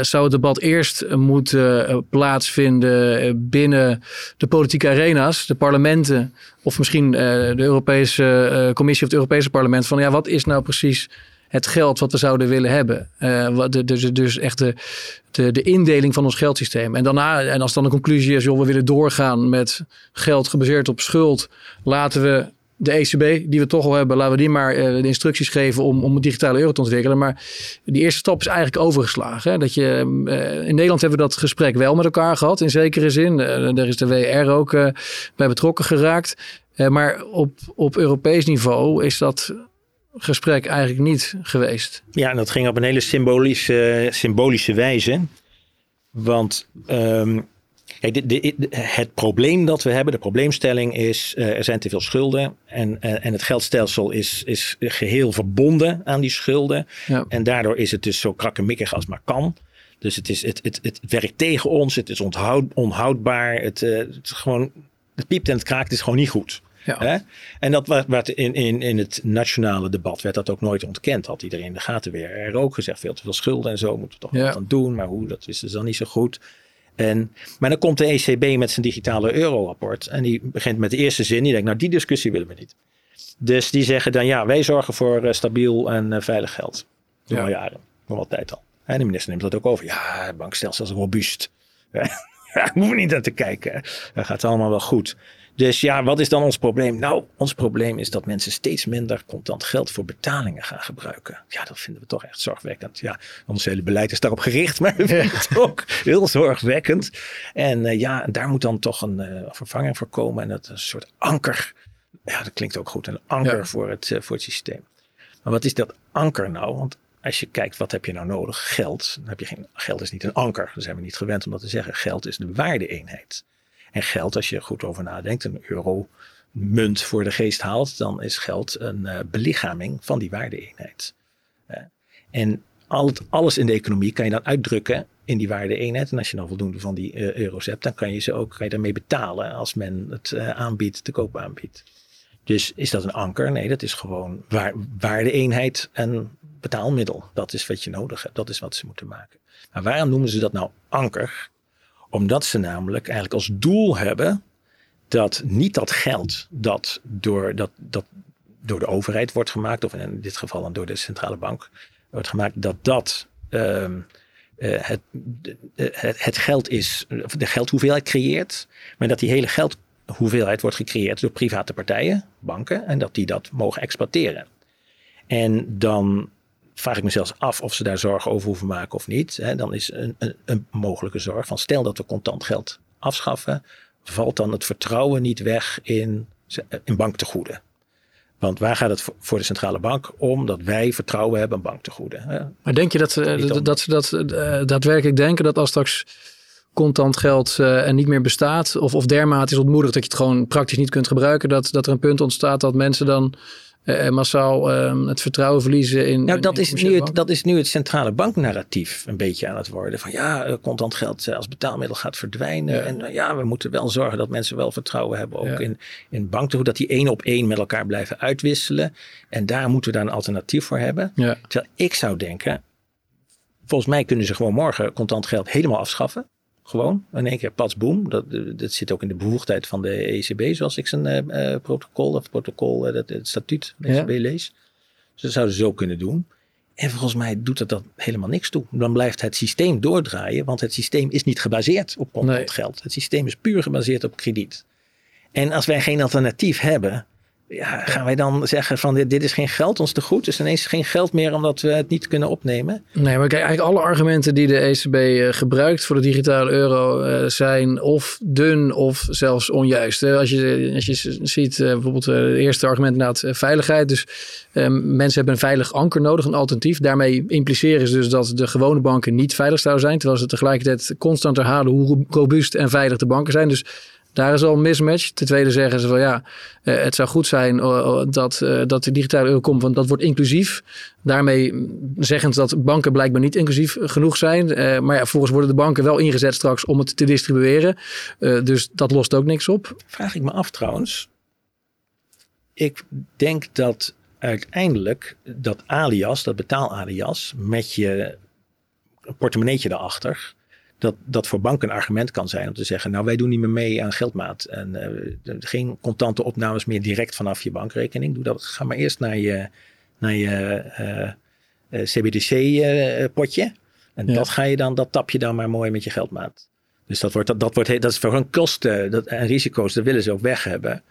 zou het debat eerst moeten plaatsvinden binnen de politieke arena's, de parlementen. Of misschien de Europese Commissie of het Europese parlement. Van ja, wat is nou precies het geld wat we zouden willen hebben. Uh, dus, dus echt de, de, de, indeling van ons geldsysteem. En daarna, en als dan de conclusie is, joh, we willen doorgaan met geld gebaseerd op schuld, laten we de ECB, die we toch al hebben, laten we die maar uh, de instructies geven om, om een digitale euro te ontwikkelen. Maar die eerste stap is eigenlijk overgeslagen. Hè? Dat je, uh, in Nederland hebben we dat gesprek wel met elkaar gehad, in zekere zin. Uh, daar is de WR ook bij betrokken geraakt. maar op, op Europees niveau is dat gesprek eigenlijk niet geweest. Ja, en dat ging op een hele symbolische, symbolische wijze. Want um, kijk, de, het probleem dat we hebben, de probleemstelling is, uh, er zijn te veel schulden. En, uh, en het geldstelsel is, is geheel verbonden aan die schulden. Ja. En daardoor is het dus zo krakkemikkig als maar kan. Dus het, is, het, het, het werkt tegen ons, het is onthoud, onhoudbaar. Het, uh, het, is gewoon, het piept en het kraakt, het is gewoon niet goed. Ja. Hè? En dat werd in, in, in het nationale debat werd dat ook nooit ontkend. Had iedereen in de gaten weer. Er ook gezegd, veel te veel schulden en zo moeten we toch wat aan doen. Maar hoe, dat wisten ze dan niet zo goed. En, maar dan komt de ECB met zijn digitale euro-rapport. En die begint met de eerste zin. Die denkt, nou die discussie willen we niet. Dus die zeggen dan, ja, wij zorgen voor uh, stabiel en uh, veilig geld. Door ja. jaren, nog wel tijd al. En de minister neemt dat ook over. Ja, het bankstelsel is robuust. ja, hoeven we niet naar te kijken. Dat gaat allemaal wel goed. Dus ja, wat is dan ons probleem? Nou, ons probleem is dat mensen steeds minder contant geld voor betalingen gaan gebruiken. Ja, dat vinden we toch echt zorgwekkend. Ja, ons hele beleid is daarop gericht, maar we vinden het ook heel zorgwekkend. En uh, ja, daar moet dan toch een uh, vervanging voor komen. En dat is een soort anker. Ja, dat klinkt ook goed. Een anker voor, het, uh, voor het systeem. Maar wat is dat anker nou? Want als je kijkt, wat heb je nou nodig? Geld. Dan heb je geen, geld is niet een anker. Daar zijn we niet gewend om dat te zeggen. Geld is de waardeeenheid. En geld, als je goed over nadenkt, een euro munt voor de geest haalt, dan is geld een uh, belichaming van die waardeeenheid. Uh, en al het, alles in de economie kan je dan uitdrukken in die waardeeenheid. En als je dan voldoende van die uh, euro's hebt, dan kan je ze ook kan je daarmee betalen als men het aanbiedt, te koop aanbiedt. Dus is dat een anker? Nee, dat is gewoon waar, waardeeenheid en betaalmiddel. Dat is wat je nodig hebt. Dat is wat ze moeten maken. Maar waarom noemen ze dat nou anker? Omdat ze namelijk eigenlijk als doel hebben dat niet dat geld dat door, dat, dat door de overheid wordt gemaakt, of in dit geval dan door de centrale bank wordt gemaakt, dat dat uh, het, het, het geld is, de geldhoeveelheid creëert, maar dat die hele geldhoeveelheid wordt gecreëerd door private partijen, banken, en dat die dat mogen exploiteren. En dan vraag ik me zelfs af of ze daar zorgen over hoeven maken of niet. Hè, dan is een, een, een, mogelijke zorg van stel dat we contant geld afschaffen, valt dan het vertrouwen niet weg in, in banktegoeden. Want waar gaat het voor de centrale bank om? Dat wij vertrouwen hebben in banktegoeden. Hè? Maar denk je dat ze dat, ze dat uh, daadwerkelijk denken dat als straks contant geld uh, niet meer bestaat, of, of dermate is ontmoedigd dat je het gewoon praktisch niet kunt gebruiken, dat, dat er een punt ontstaat dat mensen dan uh, massaal uh, het vertrouwen verliezen in. Nou, dat, is nu het, dat is nu het centrale banknarratief een beetje aan het worden. Van ja, eh, contant geld als betaalmiddel gaat verdwijnen. Ja. En ja, we moeten wel zorgen dat mensen wel vertrouwen hebben ook ja. in, in banken. Dat die één op één met elkaar blijven uitwisselen. En daar moeten we daar een alternatief voor hebben. Ja. Terwijl ik zou denken, volgens mij kunnen ze gewoon morgen contant geld helemaal afschaffen. Gewoon, in één keer pats boom. Dat, dat zit ook in de bevoegdheid van de ECB, zoals ik zijn uh, protocol, of protocol, uh, dat, het statuut van de ECB lees. Dus dat zouden ze zo kunnen doen. En volgens mij doet dat, dat helemaal niks toe. Dan blijft het systeem doordraaien, want het systeem is niet gebaseerd op contant geld. Het systeem is puur gebaseerd op krediet. En als wij geen alternatief hebben, ja, gaan wij dan zeggen van dit, is geen geld ons te goed? Dus ineens geen geld meer omdat we het niet kunnen opnemen? Nee, maar kijk, eigenlijk alle argumenten die de ECB uh, gebruikt voor de digitale euro uh, zijn of dun of zelfs onjuist. Als je, als je ziet bijvoorbeeld het eerste argument inderdaad veiligheid. Dus mensen hebben een veilig anker nodig, een alternatief. Daarmee impliceren ze dus dat de gewone banken niet veilig zouden zijn. Terwijl ze tegelijkertijd constant herhalen hoe robuust en veilig de banken zijn. Dus daar is al een mismatch. Ten tweede zeggen ze van ja, uh, het zou goed zijn uh, dat, uh, dat de digitale euro komt, want dat wordt inclusief. Daarmee zeggend dat banken blijkbaar niet inclusief genoeg zijn. maar ja, volgens worden de banken wel ingezet straks om het te distribueren. dus dat lost ook niks op. Vraag ik me af trouwens. Ik denk dat uiteindelijk dat alias, dat betaal-alias, met je portemonneetje erachter dat dat voor banken een argument kan zijn om te zeggen, nou wij doen niet meer mee aan geldmaat. En uh, geen contante opnames meer direct vanaf je bankrekening. Doe dat, ga maar eerst naar je, naar je uh, uh, CBDC-potje. en ja. dat ga je dan, dat tap je dan maar mooi met je geldmaat. Dus dat, wordt, dat, dat, wordt, dat is voor hun kosten dat, en risico's, dat willen ze ook weg hebben.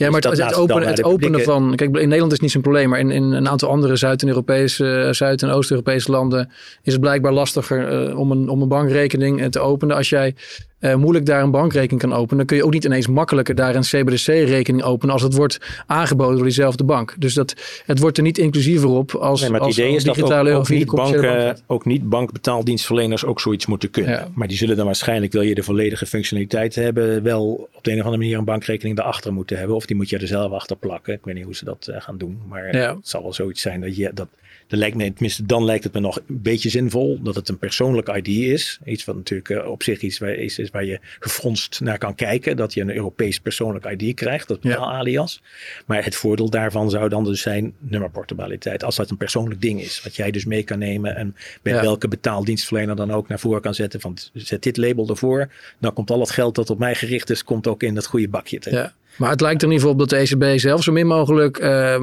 Ja, maar dus het, het, openen, het openen van. Kijk, in Nederland is niet zo'n probleem, maar in, in een aantal andere Zuid-Europese, Zuid- en Oost-Europese landen is het blijkbaar lastiger uh, om, een, om een bankrekening te openen. Als jij uh, moeilijk daar een bankrekening kan openen, dan kun je ook niet ineens makkelijker daar een CBDC-rekening openen als het wordt aangeboden door diezelfde bank. Dus dat, het wordt er niet inclusiever op als, nee, maar het als, idee is dat ook, ook, niet banken, ook niet bankbetaaldienstverleners ook zoiets moeten kunnen. Ja. Maar die zullen dan waarschijnlijk, wil je de volledige functionaliteit hebben, wel op de een of andere manier een bankrekening erachter moeten hebben. Of die moet je er zelf achter plakken. Ik weet niet hoe ze dat uh, gaan doen. Maar ja. het zal wel zoiets zijn dat je dat dan lijkt me, tenminste, dan lijkt het me nog een beetje zinvol dat het een persoonlijk ID is. Iets wat natuurlijk uh, op zich iets waar, is, is waar je gefronst naar kan kijken. Dat je een Europees persoonlijk ID krijgt, dat is ja. alias. Maar het voordeel daarvan zou dan dus zijn nummerportabiliteit. Als dat een persoonlijk ding is, wat jij dus mee kan nemen en bij ja. welke betaaldienstverlener dan ook naar voren kan zetten. Van zet dit label ervoor, dan komt al het geld dat op mij gericht is, komt ook in dat goede bakje terecht. Ja. Maar het lijkt er in ieder geval op dat de ECB zelf zo min mogelijk uh,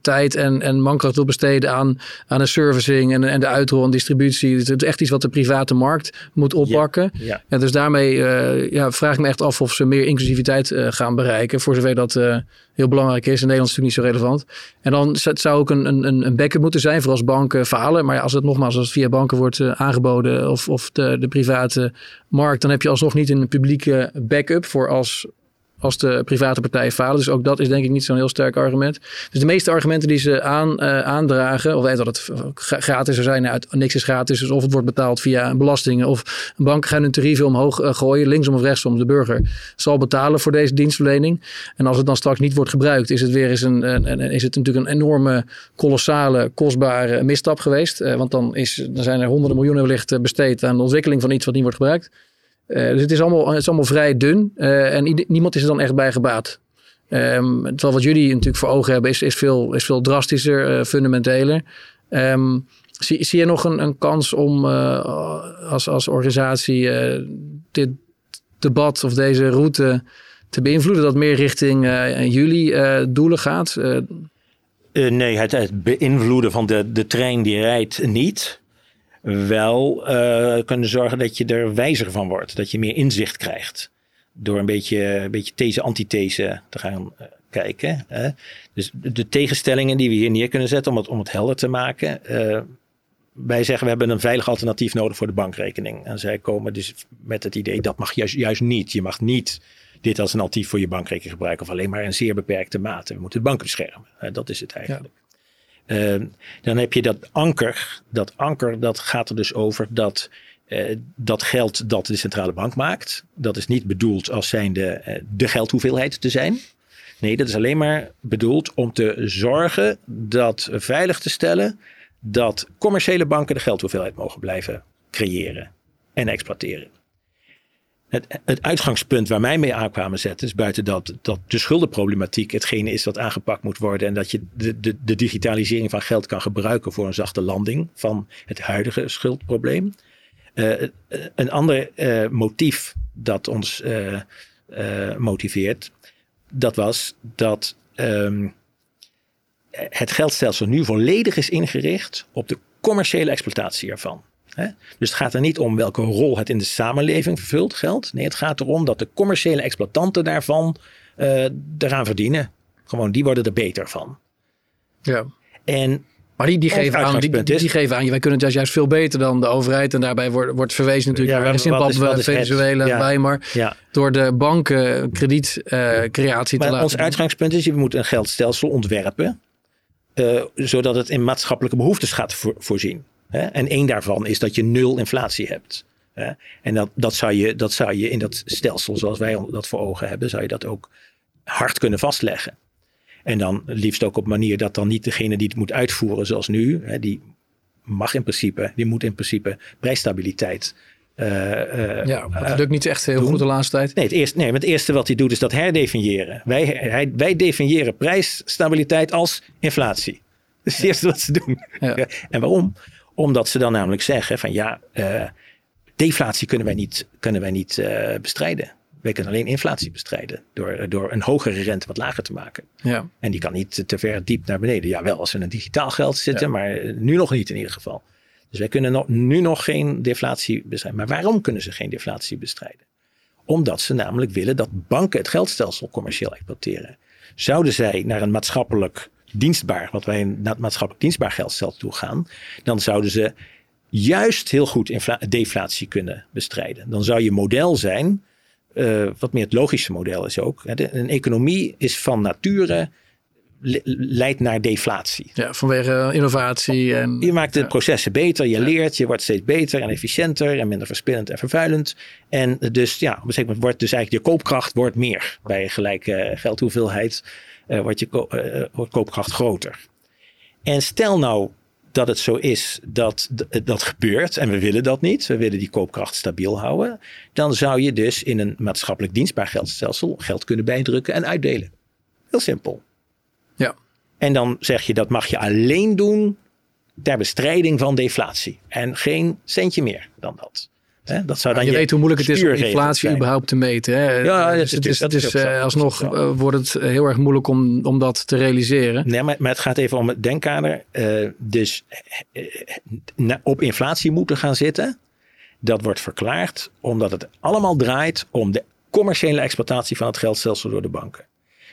tijd en, en mankracht wil besteden aan, aan de servicing en, en de uitrol en distributie. Het is echt iets wat de private markt moet oppakken. Ja, dus daarmee uh, ja, vraag ik me echt af of ze meer inclusiviteit uh, gaan bereiken. Voor zover dat heel belangrijk is. In Nederland is het natuurlijk niet zo relevant. En dan zou ook een, een, een backup moeten zijn voor als banken falen. Maar als het nogmaals als het via banken wordt aangeboden of, of de, de private markt, dan heb je alsnog niet een publieke backup voor als als de private partijen falen. Dus ook dat is denk ik niet zo'n heel sterk argument. Dus de meeste argumenten die ze aan, uh, aandragen, of dat het gratis zou zijn, nou, niks is gratis, dus of het wordt betaald via belastingen, of een bank gaat hun tarieven omhoog uh, gooien, linksom of rechtsom. De burger zal betalen voor deze dienstverlening. En als het dan straks niet wordt gebruikt, is het weer eens een, is het natuurlijk een enorme, kolossale, kostbare misstap geweest. Uh, want dan, is, dan zijn er honderden miljoenen wellicht besteed aan de ontwikkeling van iets wat niet wordt gebruikt. Uh, dus het is, allemaal, allemaal vrij dun uh, en niemand is er dan echt bij gebaat. Um, terwijl wat jullie natuurlijk voor ogen hebben is, is, veel, is veel drastischer, uh, fundamenteler. Um, zie, zie je nog een, een kans om als, als organisatie dit debat of deze route te beïnvloeden dat meer richting jullie doelen gaat? nee, het, het beïnvloeden van de, de trein die rijdt niet wel uh, kunnen zorgen dat je er wijzer van wordt. Dat je meer inzicht krijgt. Door een beetje, beetje these, antithese te gaan uh, kijken. Hè. Dus de, tegenstellingen die we hier neer kunnen zetten om het, om het helder te maken. Uh, wij zeggen we hebben een veilig alternatief nodig voor de bankrekening. En zij komen dus met het idee dat mag juist, juist niet. Je mag niet dit als een alternatief voor je bankrekening gebruiken. Of alleen maar in zeer beperkte mate. We moeten de bank beschermen. dat is het eigenlijk. Uh, dan heb je dat anker. Dat anker dat gaat er dus over dat uh, dat geld dat de centrale bank maakt. Dat is niet bedoeld als zijnde uh, de geldhoeveelheid te zijn. Nee, dat is alleen maar bedoeld om te zorgen dat veilig te stellen dat commerciële banken de geldhoeveelheid mogen blijven creëren en exploiteren. Het, het, uitgangspunt waar mij mee aankwamen zetten is buiten dat, dat de schuldenproblematiek hetgene is dat aangepakt moet worden en dat je de, de, de digitalisering van geld kan gebruiken voor een zachte landing van het huidige schuldprobleem. Uh, een ander uh, motief dat ons motiveert, dat was dat um, het geldstelsel nu volledig is ingericht op de commerciële exploitatie ervan. Dus het gaat er niet om welke rol het in de samenleving vervult, geld. Nee, het gaat erom dat de commerciële exploitanten daarvan uh, eraan verdienen. Gewoon, die worden er beter van. Ja. En Maar die, die, geven aan, die, die, geven aan, wij kunnen het juist veel beter dan de overheid. En daarbij wordt, wordt verwezen natuurlijk Ja, naar Zimbabwe? Venezuela, Ja. Weimar. ja, Door de banken kredietcreatie te maar laten ons uitgangspunt is, je moet een geldstelsel ontwerpen. eh, zodat het in maatschappelijke behoeftes gaat voor- voorzien. Hè? En één daarvan is dat je nul inflatie hebt. Hè? En dat, dat, zou je, dat zou je in dat stelsel zoals wij dat voor ogen hebben, zou je dat ook hard kunnen vastleggen. En dan liefst ook op manier dat dan niet degene die het moet uitvoeren zoals nu, hè, die mag in principe, die moet in principe prijsstabiliteit. eh, eh, Ja, eh, dat lukt niet echt heel doen. goed de laatste tijd. Nee, het eerste, nee, het eerste wat hij doet is dat herdefiniëren. Wij, hij, wij definiëren prijsstabiliteit als inflatie. Dat is het eerste wat ze doen. Ja, En waarom? Omdat ze dan namelijk zeggen van ja, eh, deflatie kunnen wij niet, kunnen wij niet eh, bestrijden. Wij kunnen alleen inflatie bestrijden door, door een hogere rente wat lager te maken. Ja. En die kan niet te ver diep naar beneden. Ja, wel als we in een digitaal geld zitten, maar nu nog niet in ieder geval. Dus wij kunnen nog, nu nog geen deflatie bestrijden. Maar waarom kunnen ze geen deflatie bestrijden? Omdat ze namelijk willen dat banken het geldstelsel commercieel exploiteren. Zouden zij naar een maatschappelijk dienstbaar, wat wij een na- maatschappelijk dienstbaar geldstelsel toe gaan, dan zouden ze juist heel goed deflatie kunnen bestrijden. Dan zou je model zijn, eh, wat meer het logische model is ook. Een economie is van nature le- leidt naar deflatie. ja, vanwege eh, innovatie. En, Je maakt de Ja. processen beter, je leert, je wordt steeds beter en efficiënter en minder verspillend en vervuilend. En dus ja, op een gegeven moment wordt dus eigenlijk je koopkracht wordt meer. Bij gelijke geldhoeveelheid eh, wordt je ko- eh, wordt koopkracht groter. En stel nou dat het zo is dat dat gebeurt en we willen dat niet, we willen die koopkracht stabiel houden, dan zou je dus in een maatschappelijk dienstbaar geldstelsel geld kunnen bijdrukken en uitdelen. Heel simpel. ja. En dan zeg je dat mag je alleen doen ter bestrijding van deflatie. En geen centje meer dan dat. Hè, dat zou dan je weet hoe moeilijk het is om inflatie zijn. überhaupt te meten. Hè? Ja, dus is het is, dat is, eh, alsnog eh, wordt het heel erg moeilijk om, om dat te realiseren. Nee, maar, maar het gaat even om het denkkader. Eh, dus op inflatie moeten gaan zitten. Dat wordt verklaard omdat het allemaal draait om de commerciële exploitatie van het geldstelsel door de banken.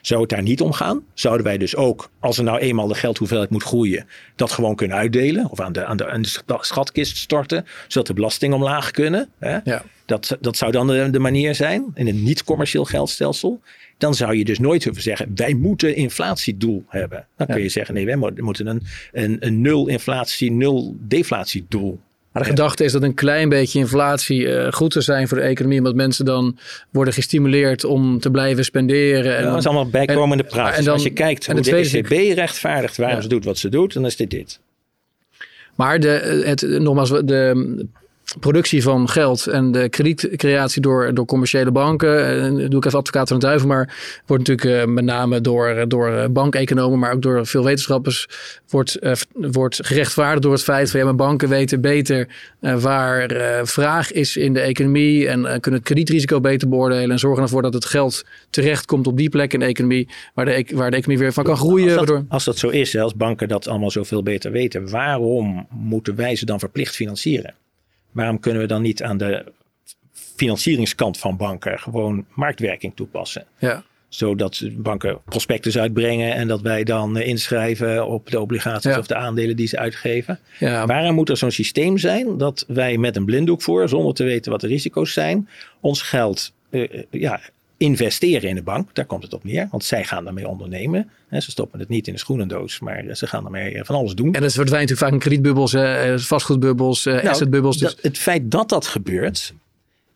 Zou het daar niet om gaan, zouden wij dus ook, als er nou eenmaal de geldhoeveelheid moet groeien, dat gewoon kunnen uitdelen of aan de, aan de, aan de schatkist storten, zodat de belastingen omlaag kunnen. Hè? Ja. Dat, dat zou dan de, de manier zijn in een niet-commercieel geldstelsel. Dan zou je dus nooit hoeven zeggen, wij moeten inflatiedoel hebben. Dan kun je zeggen, nee, wij mo- moeten een, een, een nul inflatie, nul deflatiedoel. Maar de gedachte is dat een klein beetje inflatie eh, goed zou zijn voor de economie. Omdat mensen dan worden gestimuleerd om te blijven spenderen. En En dat is allemaal bijkomende en praat. dan- als je kijkt en hoe de ECB rechtvaardigt waarom Ja. ze doet wat ze doet, dan is dit dit. Maar de, het, nogmaals, de productie van geld en de kredietcreatie door, door commerciële banken. eh, doe ik even advocaat van de duivel, maar wordt natuurlijk eh, met name door, door bankeconomen, maar ook door veel wetenschappers, wordt, eh, wordt gerechtvaardigd door het feit van ja, banken weten beter eh, waar eh, vraag is in de economie en eh, kunnen het kredietrisico beter beoordelen en zorgen ervoor dat het geld terechtkomt op die plek in de economie waar de, e- waar de economie weer van kan groeien. Als dat, waardoor- als dat zo is, hè, als banken dat allemaal zoveel beter weten, waarom moeten wij ze dan verplicht financieren? Waarom kunnen we dan niet aan de financieringskant van banken gewoon marktwerking toepassen? ja. Zodat banken prospectus uitbrengen en dat wij dan eh, inschrijven op de obligaties Ja. of de aandelen die ze uitgeven. Ja, Waarom moet er zo'n systeem zijn dat wij met een blinddoek voor, zonder te weten wat de risico's zijn, ons geld eh, eh, ja, investeren in de bank? Daar komt het op neer, want zij gaan daarmee ondernemen. Ze stoppen het niet in de schoenendoos, maar eh, ze gaan daarmee eh, van alles doen. En dat verdwijnt natuurlijk vaak in kredietbubbels, hè, eh, vastgoedbubbels, eh, Nou, assetbubbels. Dus, dat- het feit dat dat gebeurt,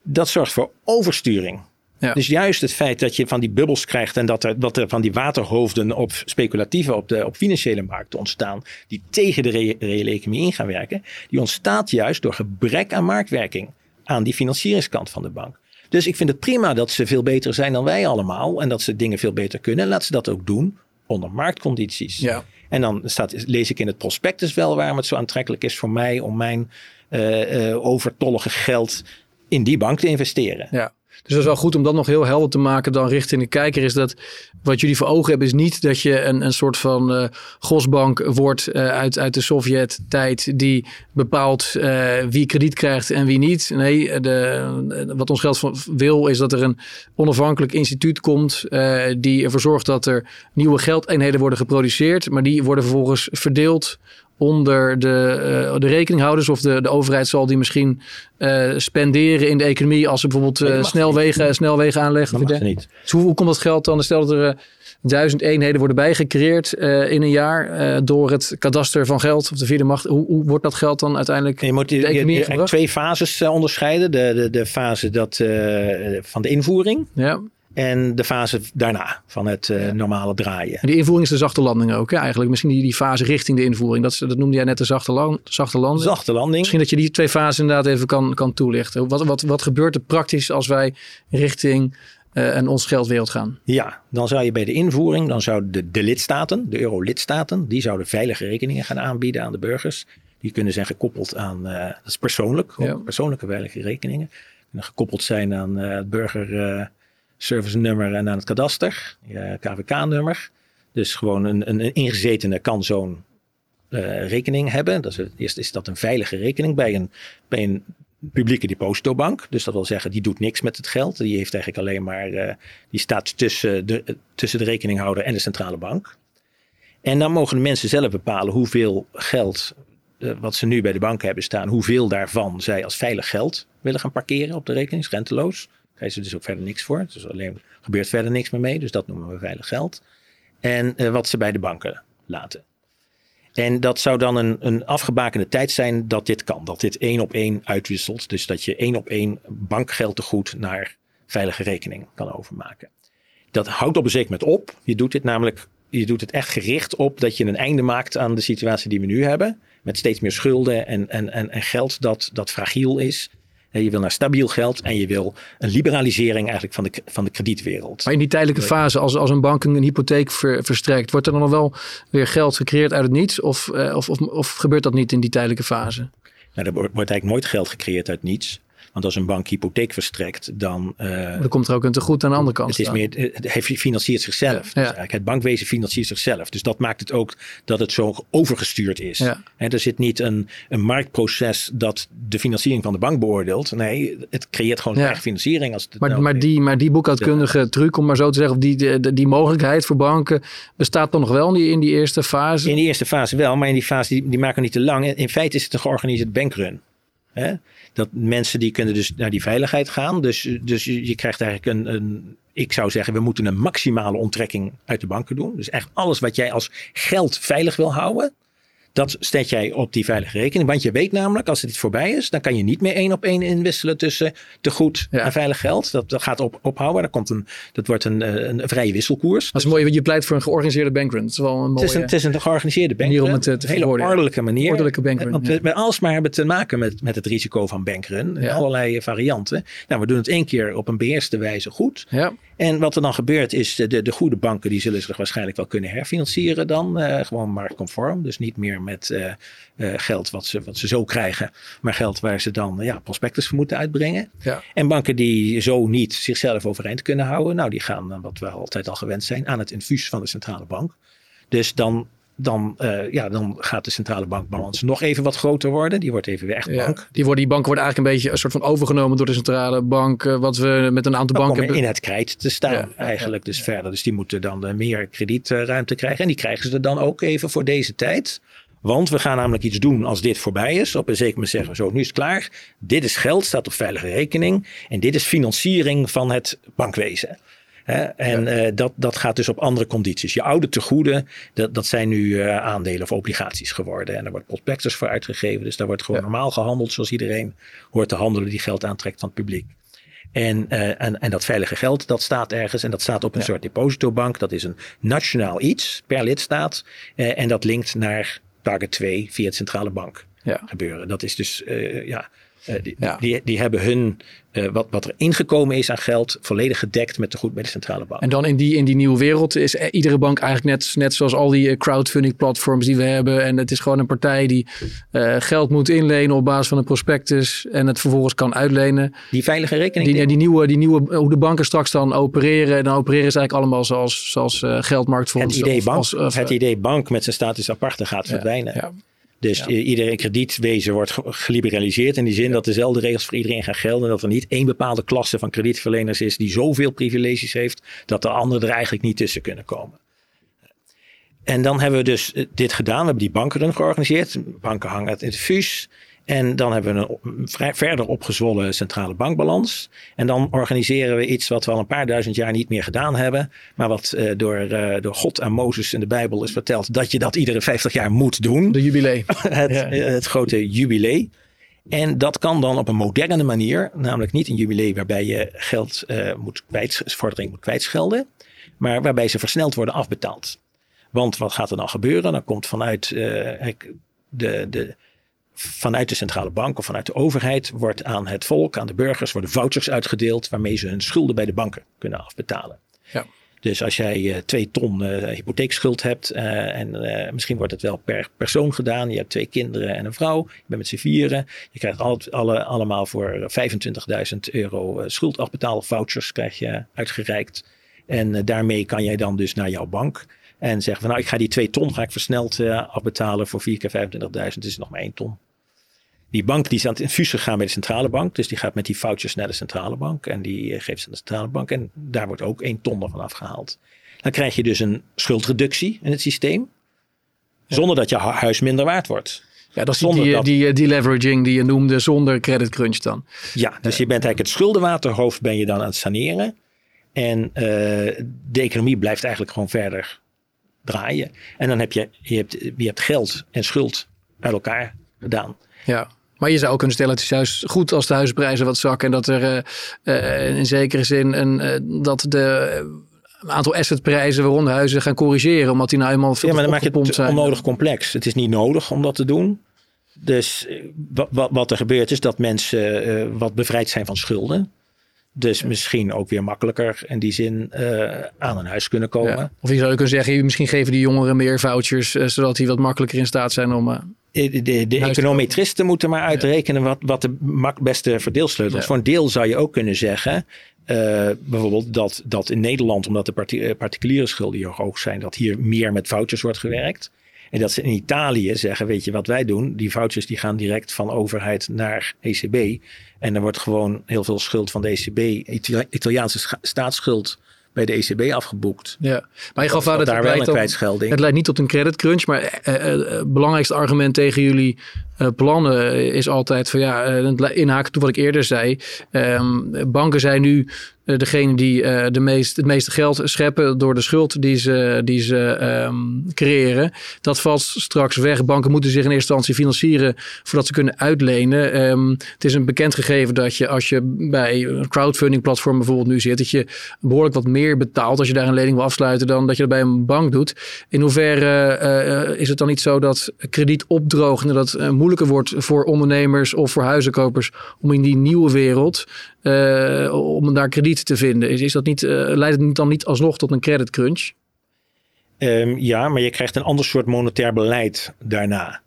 dat zorgt voor oversturing. Ja. Dus juist het feit dat je van die bubbels krijgt en dat er, dat er van die waterhoofden op speculatieve, op, de, op financiële markten ontstaan, die tegen de re- reële economie in gaan werken, die ontstaat juist door gebrek aan marktwerking aan die financieringskant van de bank. Dus ik vind het prima dat ze veel beter zijn dan wij allemaal en dat ze dingen veel beter kunnen. Laat ze dat ook doen onder marktcondities. ja. En dan staat, lees ik in het prospectus wel waarom het zo aantrekkelijk is voor mij om mijn eh, eh, overtollige geld in die bank te investeren. Ja. Dat is wel goed om dat nog heel helder te maken dan richting de kijker. Is dat wat jullie voor ogen hebben is niet dat je een, een soort van uh, gosbank wordt uh, uit, uit de Sovjet-tijd die bepaalt uh, wie krediet krijgt en wie niet. Nee, de, wat ons geld wil is dat er een onafhankelijk instituut komt die ervoor zorgt dat er nieuwe geldeenheden worden geproduceerd, maar die worden vervolgens verdeeld onder de, uh, de rekeninghouders of de, de overheid zal die misschien uh, spenderen in de economie als ze bijvoorbeeld uh, snelwegen, snelwegen aanleggen. Dat niet. Dus hoe, hoe, komt dat geld dan? Stel dat er duizend eenheden worden bijgecreëerd in een jaar door het kadaster van geld of de vierde macht. Hoe, hoe wordt dat geld dan uiteindelijk je moet die, de economie je, je twee fases onderscheiden. De, de, de fase dat, van de invoering. Ja. En de fase daarna van het uh, normale draaien. En die invoering is de zachte landing ook. Hè? Eigenlijk misschien die, die fase richting de invoering. Dat, dat noemde jij net de zachte, land, zachte landing. Zachte landing. Misschien dat je die twee fasen inderdaad even kan, kan toelichten. Wat, wat, wat gebeurt er praktisch als wij richting uh, een ons geldwereld gaan? Ja, dan zou je bij de invoering, dan zouden de, de lidstaten, de euro-lidstaten, die zouden veilige rekeningen gaan aanbieden aan de burgers. Die kunnen zijn gekoppeld aan, uh, dat is persoonlijk, ja. persoonlijke veilige rekeningen. Kunnen gekoppeld zijn aan het burger service nummer en aan het kadaster, je KVK-nummer. Dus gewoon een, een, een ingezetene kan zo'n uh, rekening hebben. Dat is, eerst is dat een veilige rekening bij een, bij een publieke depositobank. Dus dat wil zeggen, die doet niks met het geld. Die heeft eigenlijk alleen maar, uh, die staat tussen de, tussen de rekeninghouder en de centrale bank. En dan mogen de mensen zelf bepalen hoeveel geld, uh, wat ze nu bij de bank hebben staan, hoeveel daarvan zij als veilig geld willen gaan parkeren op de rekening, is krijgen ze dus ook verder niks voor. Dus alleen gebeurt verder niks meer mee. Dus dat noemen we veilig geld. En uh, wat ze bij de banken laten. En dat zou dan een, een afgebakende tijd zijn dat dit kan. Dat dit één op één uitwisselt. Dus dat je één op één bankgeldtegoed naar veilige rekening kan overmaken. Dat houdt op een zeker op. Je doet dit namelijk, je doet het echt gericht op dat je een einde maakt aan de situatie die we nu hebben. Met steeds meer schulden en, en, en, en geld dat, dat fragiel is. Je wil naar stabiel geld en je wil een liberalisering eigenlijk van de, van de kredietwereld. Maar in die tijdelijke fase, als, als een bank een hypotheek verstrekt, wordt er dan nog wel weer geld gecreëerd uit het niets? Of, eh, of, of, of gebeurt dat niet in die tijdelijke fase? Nou, er wordt eigenlijk nooit geld gecreëerd uit niets. Want als een bank hypotheek verstrekt, dan. Uh, dan komt er ook een tegoed aan de andere kant. Het, is meer, het financiert zichzelf. Ja, dus eigenlijk het bankwezen financiert zichzelf. Dus dat maakt het ook dat het zo overgestuurd is. Ja. er zit niet een, een marktproces dat de financiering van de bank beoordeelt. Nee, het creëert gewoon zijn eigen financiering. Als maar, nou maar, die, maar die boekhoudkundige truc, om maar zo te zeggen, of die, die, die mogelijkheid voor banken, bestaat toch nog wel in die, in die eerste fase? In die eerste fase wel, maar in die fase die, die maken niet te lang. In feite is het een georganiseerd bankrun. Hè? Dat mensen die kunnen dus naar die veiligheid gaan. Dus, dus je, krijgt eigenlijk een, een, ik zou zeggen, we moeten een maximale onttrekking uit de banken doen. Dus echt alles wat jij als geld veilig wil houden, dat zet jij op die veilige rekening. Want je weet namelijk, als het iets voorbij is, dan kan je niet meer één op één inwisselen tussen te goed en veilig geld. Dat, dat gaat op, ophouden. Dat, komt een, dat wordt een, eh, een, vrije wisselkoers. Dat is mooi, want je pleit voor een georganiseerde bankrun. Het is wel een mooie, het is een, het is een georganiseerde bankrun. Om het te, te een hele ordelijke manier. Ordelijke bankrun. Want we, alsmaar hebben te maken met, met het risico van bankrun. Ja. Allerlei varianten. Nou, we doen het één keer op een beheerste wijze goed. Ja. En wat er dan gebeurt is, de, de goede banken die zullen zich waarschijnlijk wel kunnen herfinancieren dan. Uh, gewoon marktconform. Dus niet meer met uh, uh, geld wat ze, wat ze zo krijgen. Maar geld waar ze dan ja, prospectus voor moeten uitbrengen. Ja. En banken die zo niet zichzelf overeind kunnen houden. Nou, die gaan, wat we altijd al gewend zijn, aan het infuus van de centrale bank. Dus dan dan, uh, ja, dan gaat de centrale bankbalans nog even wat groter worden. Die wordt even weer echt ja, bank. Die, worden, die banken worden eigenlijk een beetje een soort van overgenomen door de centrale bank. Uh, wat we met een aantal banken in het krijt te staan ja, eigenlijk dus verder. Dus die moeten dan uh, meer kredietruimte krijgen. En die krijgen ze dan ook even voor deze tijd. Want we gaan namelijk iets doen als dit voorbij is. Op een zeker moment zeggen we zo, nu is het klaar. Dit is geld, staat op veilige rekening. En dit is financiering van het bankwezen. En ja. uh, dat, dat gaat dus op andere condities. Je oude tegoeden, dat, dat zijn nu uh, aandelen of obligaties geworden. En er wordt prospectus voor uitgegeven. Dus daar wordt gewoon ja. normaal gehandeld zoals iedereen hoort te handelen die geld aantrekt van het publiek. En, uh, en, en dat veilige geld, dat staat ergens en dat staat op een ja. soort depositobank. Dat is een nationaal iets per lidstaat. en dat linkt naar target 2 via het centrale bank gebeuren. Dat is dus, ja die, ja. die, die, hebben hun, uh, wat, wat er ingekomen is aan geld, volledig gedekt met de goed bij de centrale bank. En dan in die, in die nieuwe wereld is iedere bank eigenlijk net, net zoals al die crowdfunding platforms die we hebben. En het is gewoon een partij die uh, geld moet inlenen op basis van een prospectus en het vervolgens kan uitlenen. Die veilige rekening? Die, die, nieuwe, die nieuwe, hoe de banken straks dan opereren. Dan opereren ze eigenlijk allemaal zoals, zoals geldmarktfondsen. Het idee, bank, of, het idee bank met zijn status aparte gaat verdwijnen. Ja. Dus ja. iedereen kredietwezen wordt geliberaliseerd in die zin dat dezelfde regels voor iedereen gaan gelden. Dat er niet één bepaalde klasse van kredietverleners is die zoveel privileges heeft dat de anderen er eigenlijk niet tussen kunnen komen. En dan hebben we dus eh, dit gedaan. We hebben die banken georganiseerd. Banken hangen het in het fus. En dan hebben we een vrij verder opgezwollen centrale bankbalans. En dan organiseren we iets wat we al een paar duizend jaar niet meer gedaan hebben. Maar wat uh, door, uh, door God en Mozes in de Bijbel is verteld dat je dat iedere 50 jaar moet doen. De jubilee. het, ja. het grote jubilee. En dat kan dan op een moderne manier, namelijk niet een jubilee waarbij je geld uh, moet moet kwijtschelden, maar waarbij ze versneld worden afbetaald. Want wat gaat er dan gebeuren? Dan komt vanuit de, de, vanuit de centrale bank of vanuit de overheid wordt aan het volk, aan de burgers, worden vouchers uitgedeeld waarmee ze hun schulden bij de banken kunnen afbetalen. Ja. Dus als jij uh, twee ton uh, hypotheekschuld hebt uh, en misschien wordt het wel per persoon gedaan. Je hebt twee kinderen en een vrouw. Je bent met z'n vieren. Je krijgt al, alle, allemaal voor 25.000 euro schuld afbetalen. Vouchers krijg je uitgereikt. En daarmee kan jij dan dus naar jouw bank en zeggen van nou ik ga die twee ton ga ik versneld afbetalen voor 4 keer 25.000. Het is nog maar één ton. Die bank die is aan het infuus gegaan met de centrale bank. Dus die gaat met die foutjes naar de centrale bank. En die eh, geeft ze aan de centrale bank. En daar wordt ook één ton van afgehaald. Dan krijg je dus een schuldreductie in het systeem. Zonder dat je huis minder waard wordt. Ja, dat is die, dat... die, die leveraging die je noemde zonder credit crunch dan. Ja, dus je bent eigenlijk het schuldenwaterhoofd ben je dan aan het saneren. En uh, de economie blijft eigenlijk gewoon verder draaien. En dan heb je, je, hebt, je hebt geld en schuld uit elkaar gedaan. Ja. Maar je zou kunnen stellen, het is juist goed als de huisprijzen wat zakken. En dat er uh, in zekere zin een, uh, dat de een aantal assetprijzen waaronder huizen gaan corrigeren. Omdat die nou eenmaal veel Ja, maar dan maak je het onnodig complex. Het is niet nodig om dat te doen. Dus wat, wat er gebeurt is dat mensen uh, wat bevrijd zijn van schulden. Dus misschien ook weer makkelijker in die zin uh, aan een huis kunnen komen. Ja. Of je zou kunnen zeggen, misschien geven die jongeren meer vouchers, uh, zodat die wat makkelijker in staat zijn om de, de, de econometristen moeten maar uitrekenen wat, wat de beste verdeelsleutel is. Voor een deel zou je ook kunnen zeggen, uh, bijvoorbeeld dat, dat in Nederland, omdat de eh, particuliere schulden hier hoog zijn, dat hier meer met vouchers wordt gewerkt. En dat ze in Italië zeggen, weet je wat wij doen? Die vouchers die gaan direct van overheid naar ECB. En er wordt gewoon heel veel schuld van de ECB, Italiaanse staatsschuld bij de ECB afgeboekt. Ja, maar je gaf aan dat daar wel een kwijtschelding. Het leidt niet tot een credit crunch, maar het uh, uh, belangrijkste argument tegen jullie uh, plannen is altijd van ja, inhaken toe wat ik eerder zei. Um, banken zijn nu uh, degene die de meest, het meeste geld scheppen door de schuld die ze, die ze um, creëren. Dat valt straks weg. Banken moeten zich in eerste instantie financieren voordat ze kunnen uitlenen. Um, het is een bekend gegeven dat je als je bij een crowdfunding platform bijvoorbeeld nu zit, dat je behoorlijk wat meer betaalt als je daar een lening wil afsluiten dan dat je dat bij een bank doet. In hoeverre is het dan niet zo dat krediet opdroogt en dat het wordt voor ondernemers of voor huizenkopers om in die nieuwe wereld om daar krediet te vinden. Is, is dat niet, uh, leidt het dan niet alsnog tot een credit crunch? Um, ja, maar je krijgt een ander soort monetair beleid daarna.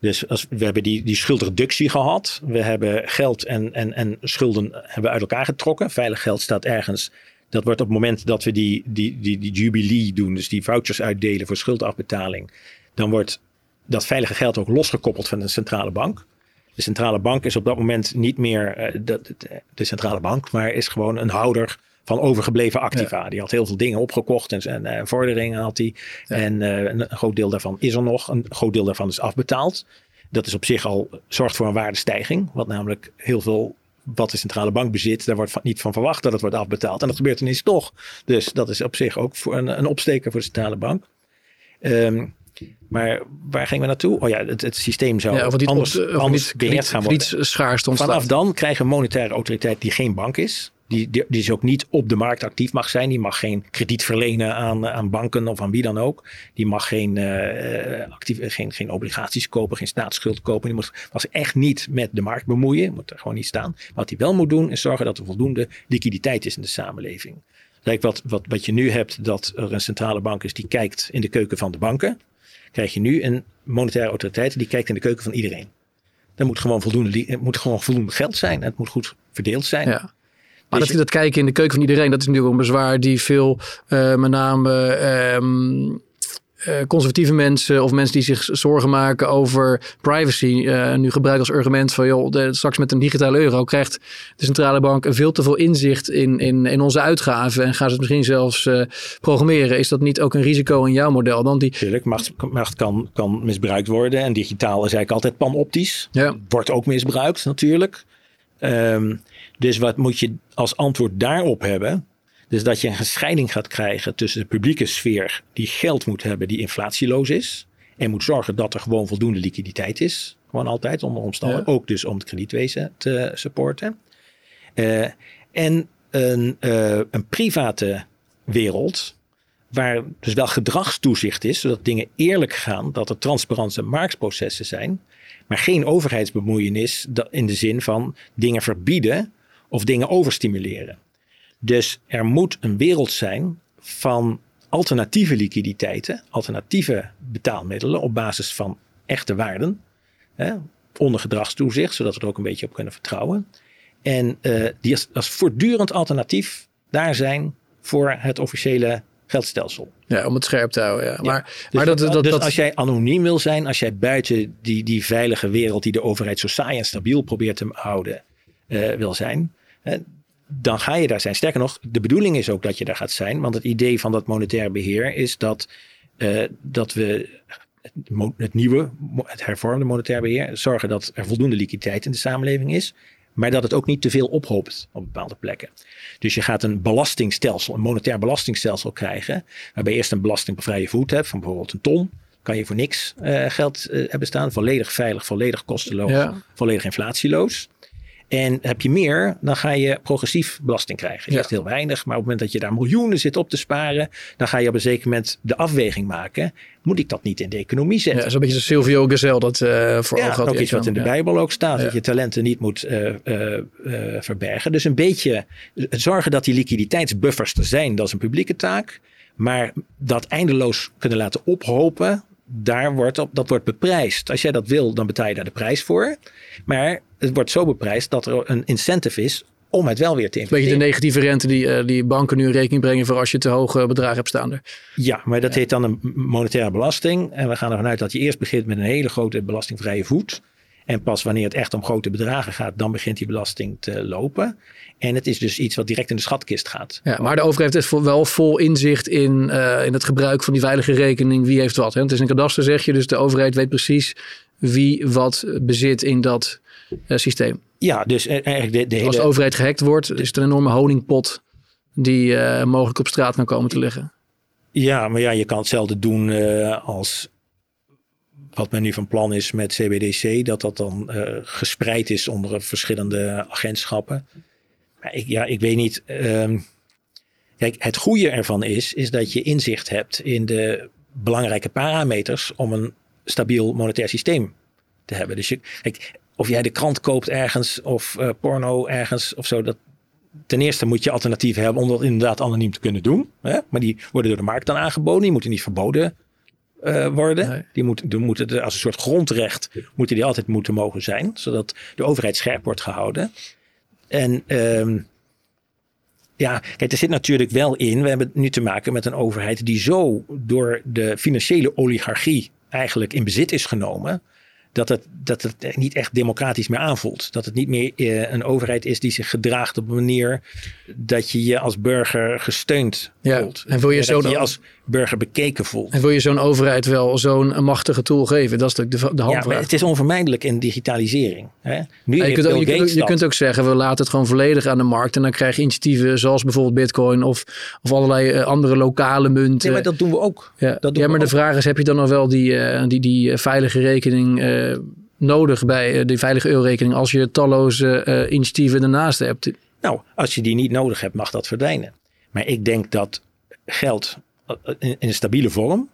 Dus als, we hebben die, die schuldreductie gehad. We hebben geld en, en, en schulden hebben uit elkaar getrokken. Veilig geld staat ergens. Dat wordt op het moment dat we die, die, die, die jubilee doen, dus die vouchers uitdelen voor schuldafbetaling, dan wordt dat veilige geld ook losgekoppeld van de centrale bank. De centrale bank is op dat moment niet meer uh, de, de, centrale bank, maar is gewoon een houder van overgebleven activa. Die had heel veel dingen opgekocht en, en uh, vorderingen had hij. En uh, een groot deel daarvan is er nog. Een groot deel daarvan is afbetaald. Dat is op zich al zorgt voor een waardestijging. Wat namelijk heel veel wat de centrale bank bezit, daar wordt van, niet van verwacht dat het wordt afbetaald. En dat gebeurt ineens toch. Dus dat is op zich ook voor een, een opsteker voor de centrale bank. Um, maar waar gingen we naartoe? Oh ja, het, het systeem zou ja, anders, of, anders beheerd gaan worden. schaars Vanaf dan krijgen we een monetaire autoriteit die geen bank is. Die, die, die dus ook niet op de markt actief mag zijn. Die mag geen krediet verlenen aan, aan banken of aan wie dan ook. Die mag geen, uh, actief, geen, geen obligaties kopen, geen staatsschuld kopen. Die moet, mag echt niet met de markt bemoeien. Moet er gewoon niet staan. Wat hij wel moet doen is zorgen dat er voldoende liquiditeit is in de samenleving. Kijk, wat, wat, wat je nu hebt, dat er een centrale bank is die kijkt in de keuken van de banken. Krijg je nu een monetaire autoriteit die kijkt in de keuken van iedereen. Er moet gewoon voldoende, het moet gewoon voldoende geld zijn. Het moet goed verdeeld zijn. Ja. Maar dus dat, dat kijken in de keuken van iedereen, dat is natuurlijk een bezwaar die veel, uh, met name um, uh, conservatieve mensen of mensen die zich zorgen maken over privacy, uh, nu gebruiken als argument van joh, de, straks met een digitale euro krijgt de centrale bank veel te veel inzicht in, in, in onze uitgaven en gaan ze het misschien zelfs uh, programmeren. Is dat niet ook een risico in jouw model dan? Die... Tuurlijk, macht, macht kan, kan misbruikt worden en digitaal is eigenlijk altijd panoptisch. Ja. Wordt ook misbruikt natuurlijk. Um, dus wat moet je als antwoord daarop hebben? Dus dat je een scheiding gaat krijgen tussen de publieke sfeer, die geld moet hebben, die inflatieloos is. En moet zorgen dat er gewoon voldoende liquiditeit is. Gewoon altijd onder omstandigheden. Ook dus om het kredietwezen te supporten. Uh, en een, uh, een private wereld, waar dus wel gedragstoezicht is, zodat dingen eerlijk gaan, dat er transparante marktprocessen zijn, maar geen overheidsbemoeienis in de zin van dingen verbieden of dingen overstimuleren. Dus er moet een wereld zijn van alternatieve liquiditeiten, alternatieve betaalmiddelen op basis van echte waarden, hè, onder gedragstoezicht, zodat we er ook een beetje op kunnen vertrouwen. En uh, die als, als voortdurend alternatief daar zijn voor het officiële geldstelsel. Ja, om het scherp te houden. Ja. Maar, dus, maar dat, dat, dus als jij anoniem wil zijn, als jij buiten die, die veilige wereld die de overheid zo saai en stabiel probeert te houden, uh, wil zijn, dan ga je daar zijn. Sterker nog, de bedoeling is ook dat je daar gaat zijn. Want het idee van dat monetair beheer is dat, uh, dat we het nieuwe, het hervormde monetair beheer, zorgen dat er voldoende liquiditeit in de samenleving is. Maar dat het ook niet te veel ophoopt op bepaalde plekken. Dus je gaat een belastingstelsel, een monetair belastingstelsel krijgen. Waarbij je eerst een belastingbevrije voet hebt van bijvoorbeeld een ton. Kan je voor niks uh, geld uh, hebben staan. Volledig veilig, volledig kosteloos, ja. volledig inflatieloos. En heb je meer, dan ga je progressief belasting krijgen. Eerst ja. heel weinig, maar op het moment dat je daar miljoenen zit op te sparen, dan ga je op een zeker moment de afweging maken. Moet ik dat niet in de economie zetten? Ja, zo'n beetje Silvio Gesell dat uh, voor ja, had. ook iets wat in de Bijbel ook staat, dat je talenten niet moet uh, uh, verbergen. Dus een beetje zorgen dat die liquiditeitsbuffers er zijn, dat is een publieke taak. Maar dat eindeloos kunnen laten ophopen, daar wordt op, dat wordt beprijsd. Als jij dat wil, dan betaal je daar de prijs voor. Maar het wordt zo beprijsd dat er een incentive is om het wel weer te investeren. Beetje de negatieve rente die, uh, die banken nu in rekening brengen voor als je te hoge bedragen hebt staan. Ja, maar dat ja. heet dan een monetaire belasting. En we gaan ervan uit dat je eerst begint met een hele grote belastingvrije voet. En pas wanneer het echt om grote bedragen gaat, dan begint die belasting te lopen. En het is dus iets wat direct in de schatkist gaat. Ja, maar de overheid heeft wel vol inzicht in, uh, in het gebruik van die veilige rekening. Wie heeft wat? Hè? Het is een kadaster, zeg je. Dus de overheid weet precies wie wat bezit in dat uh, systeem. Ja, dus eigenlijk de. Als de overheid gehackt wordt, is het een enorme honingpot die uh, mogelijk op straat kan komen te liggen. Ja, maar ja, je kan hetzelfde doen uh, als wat men nu van plan is met CBDC, dat dat dan uh, gespreid is onder verschillende agentschappen. Maar ik, ja, ik weet niet. Um, kijk, het goede ervan is, is dat je inzicht hebt in de belangrijke parameters om een stabiel monetair systeem te hebben. Dus je, kijk, of jij de krant koopt ergens of uh, porno ergens of zo, dat, ten eerste moet je alternatieven hebben om dat inderdaad anoniem te kunnen doen. Hè? Maar die worden door de markt dan aangeboden, die moeten niet verboden uh, worden. Nee. Die, moet, die moeten als een soort grondrecht moeten die altijd moeten mogen zijn, zodat de overheid scherp wordt gehouden. En um, ja, kijk, er zit natuurlijk wel in. We hebben nu te maken met een overheid die zo door de financiële oligarchie eigenlijk in bezit is genomen dat het, dat het niet echt democratisch meer aanvoelt. Dat het niet meer uh, een overheid is die zich gedraagt op een manier dat je je als burger gesteund ja. voelt. En wil je, zo je als burger bekeken voelt. En wil je zo'n overheid wel zo'n machtige tool geven? Dat is natuurlijk de, de handvraag. Ja, het is onvermijdelijk in digitalisering. Hè? Nu je, kunt ook, je, kunt, je kunt ook zeggen, we laten het gewoon volledig aan de markt. En dan krijg je initiatieven zoals bijvoorbeeld bitcoin of, of allerlei uh, andere lokale munten. Nee, maar dat doen we ook. Ja, dat doen ja maar de ook. vraag is, heb je dan nog wel die, uh, die, die veilige rekening nodig bij die veilige eurorekening als je talloze initiatieven ernaast hebt? Nou, als je die niet nodig hebt, mag dat verdwijnen. Maar ik denk dat geld in een stabiele vorm,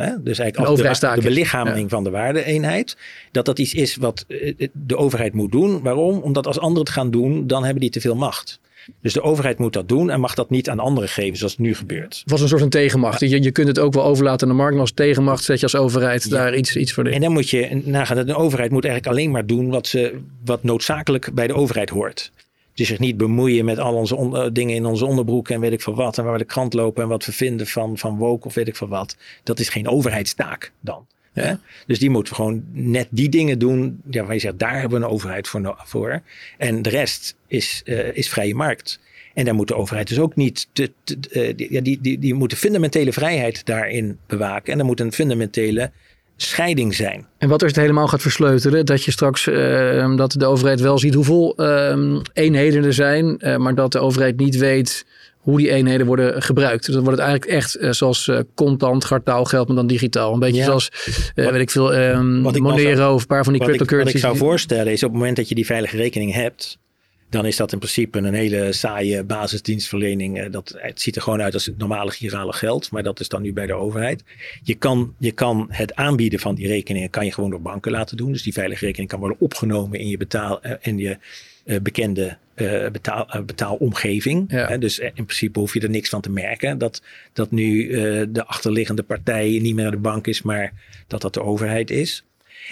Hè? Dus eigenlijk de, de belichaming van de waardeeenheid. Dat dat iets is wat de overheid moet doen. Waarom? Omdat als anderen het gaan doen, dan hebben die te veel macht. Dus de overheid moet dat doen en mag dat niet aan anderen geven, zoals het nu gebeurt. Het was een soort van tegenmacht. Je, je kunt het ook wel overlaten aan de markt, maar als tegenmacht zet je als overheid daar iets, iets voor in. En dan moet je nagaan dat een overheid moet eigenlijk alleen maar doen wat, ze, wat noodzakelijk bij de overheid hoort. Dus zich niet bemoeien met al onze eh, dingen in onze onderbroek en weet ik veel wat. En waar we de krant lopen en wat we vinden van, van woke of weet ik veel wat. Dat is geen overheidstaak dan. Hè? Dus die moeten gewoon net die dingen doen. Ja, waar je zegt, daar hebben we een overheid voor. voor. En de rest is, uh, is vrije markt. En daar moet de overheid dus ook niet. Te, te, uh, die, die, die, die moet de fundamentele vrijheid daarin bewaken. En er moet een fundamentele scheiding zijn. En wat als het helemaal gaat versleutelen? Dat je straks uh, dat de overheid wel ziet hoeveel uh, eenheden er zijn, uh, maar dat de overheid niet weet hoe die eenheden worden gebruikt. Dus dan wordt het eigenlijk echt uh, zoals contant, gartaal geld, maar dan digitaal. Een beetje ja. zoals, wat, weet ik veel, um, Monero of een paar van die cryptocurrencies. Wat ik zou voorstellen is op het moment dat je die veilige rekening hebt, dan is dat in principe een hele saaie basisdienstverlening. Eh, dat, het ziet er gewoon uit als het normale girale geld, maar dat is dan nu bij de overheid. Je kan, je kan het aanbieden van die rekeningen kan je gewoon door banken laten doen. Dus die veilige rekening kan worden opgenomen in je, betaal, eh, in je uh, bekende uh, betaal, uh, betaalomgeving. Ja. Dus in principe hoef je er niks van te merken. Dat, dat nu de achterliggende partij niet meer de bank is, maar dat dat de overheid is.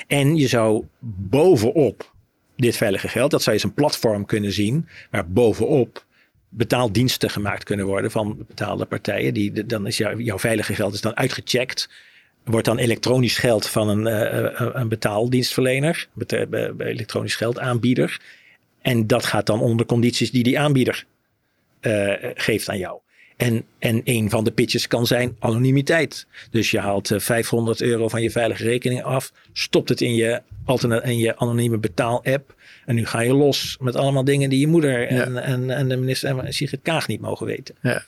En je zou bovenop dit veilige geld. Dat zou je als een platform kunnen zien, waar bovenop betaaldiensten gemaakt kunnen worden van betaalde partijen. Die, dan is jouw, jouw veilige geld is dan uitgecheckt. Wordt dan elektronisch geld van een, uh, een betaaldienstverlener, elektronisch geldaanbieder. En dat gaat dan onder condities die die aanbieder uh, geeft aan jou. En, en een van de pitches kan zijn anonimiteit. Dus je haalt 500 euro van je veilige rekening af, stopt het in je in je anonieme betaal-app. En nu ga je los met allemaal dingen die je moeder en, en, en de minister en Sigrid Kaag niet mogen weten. Ja.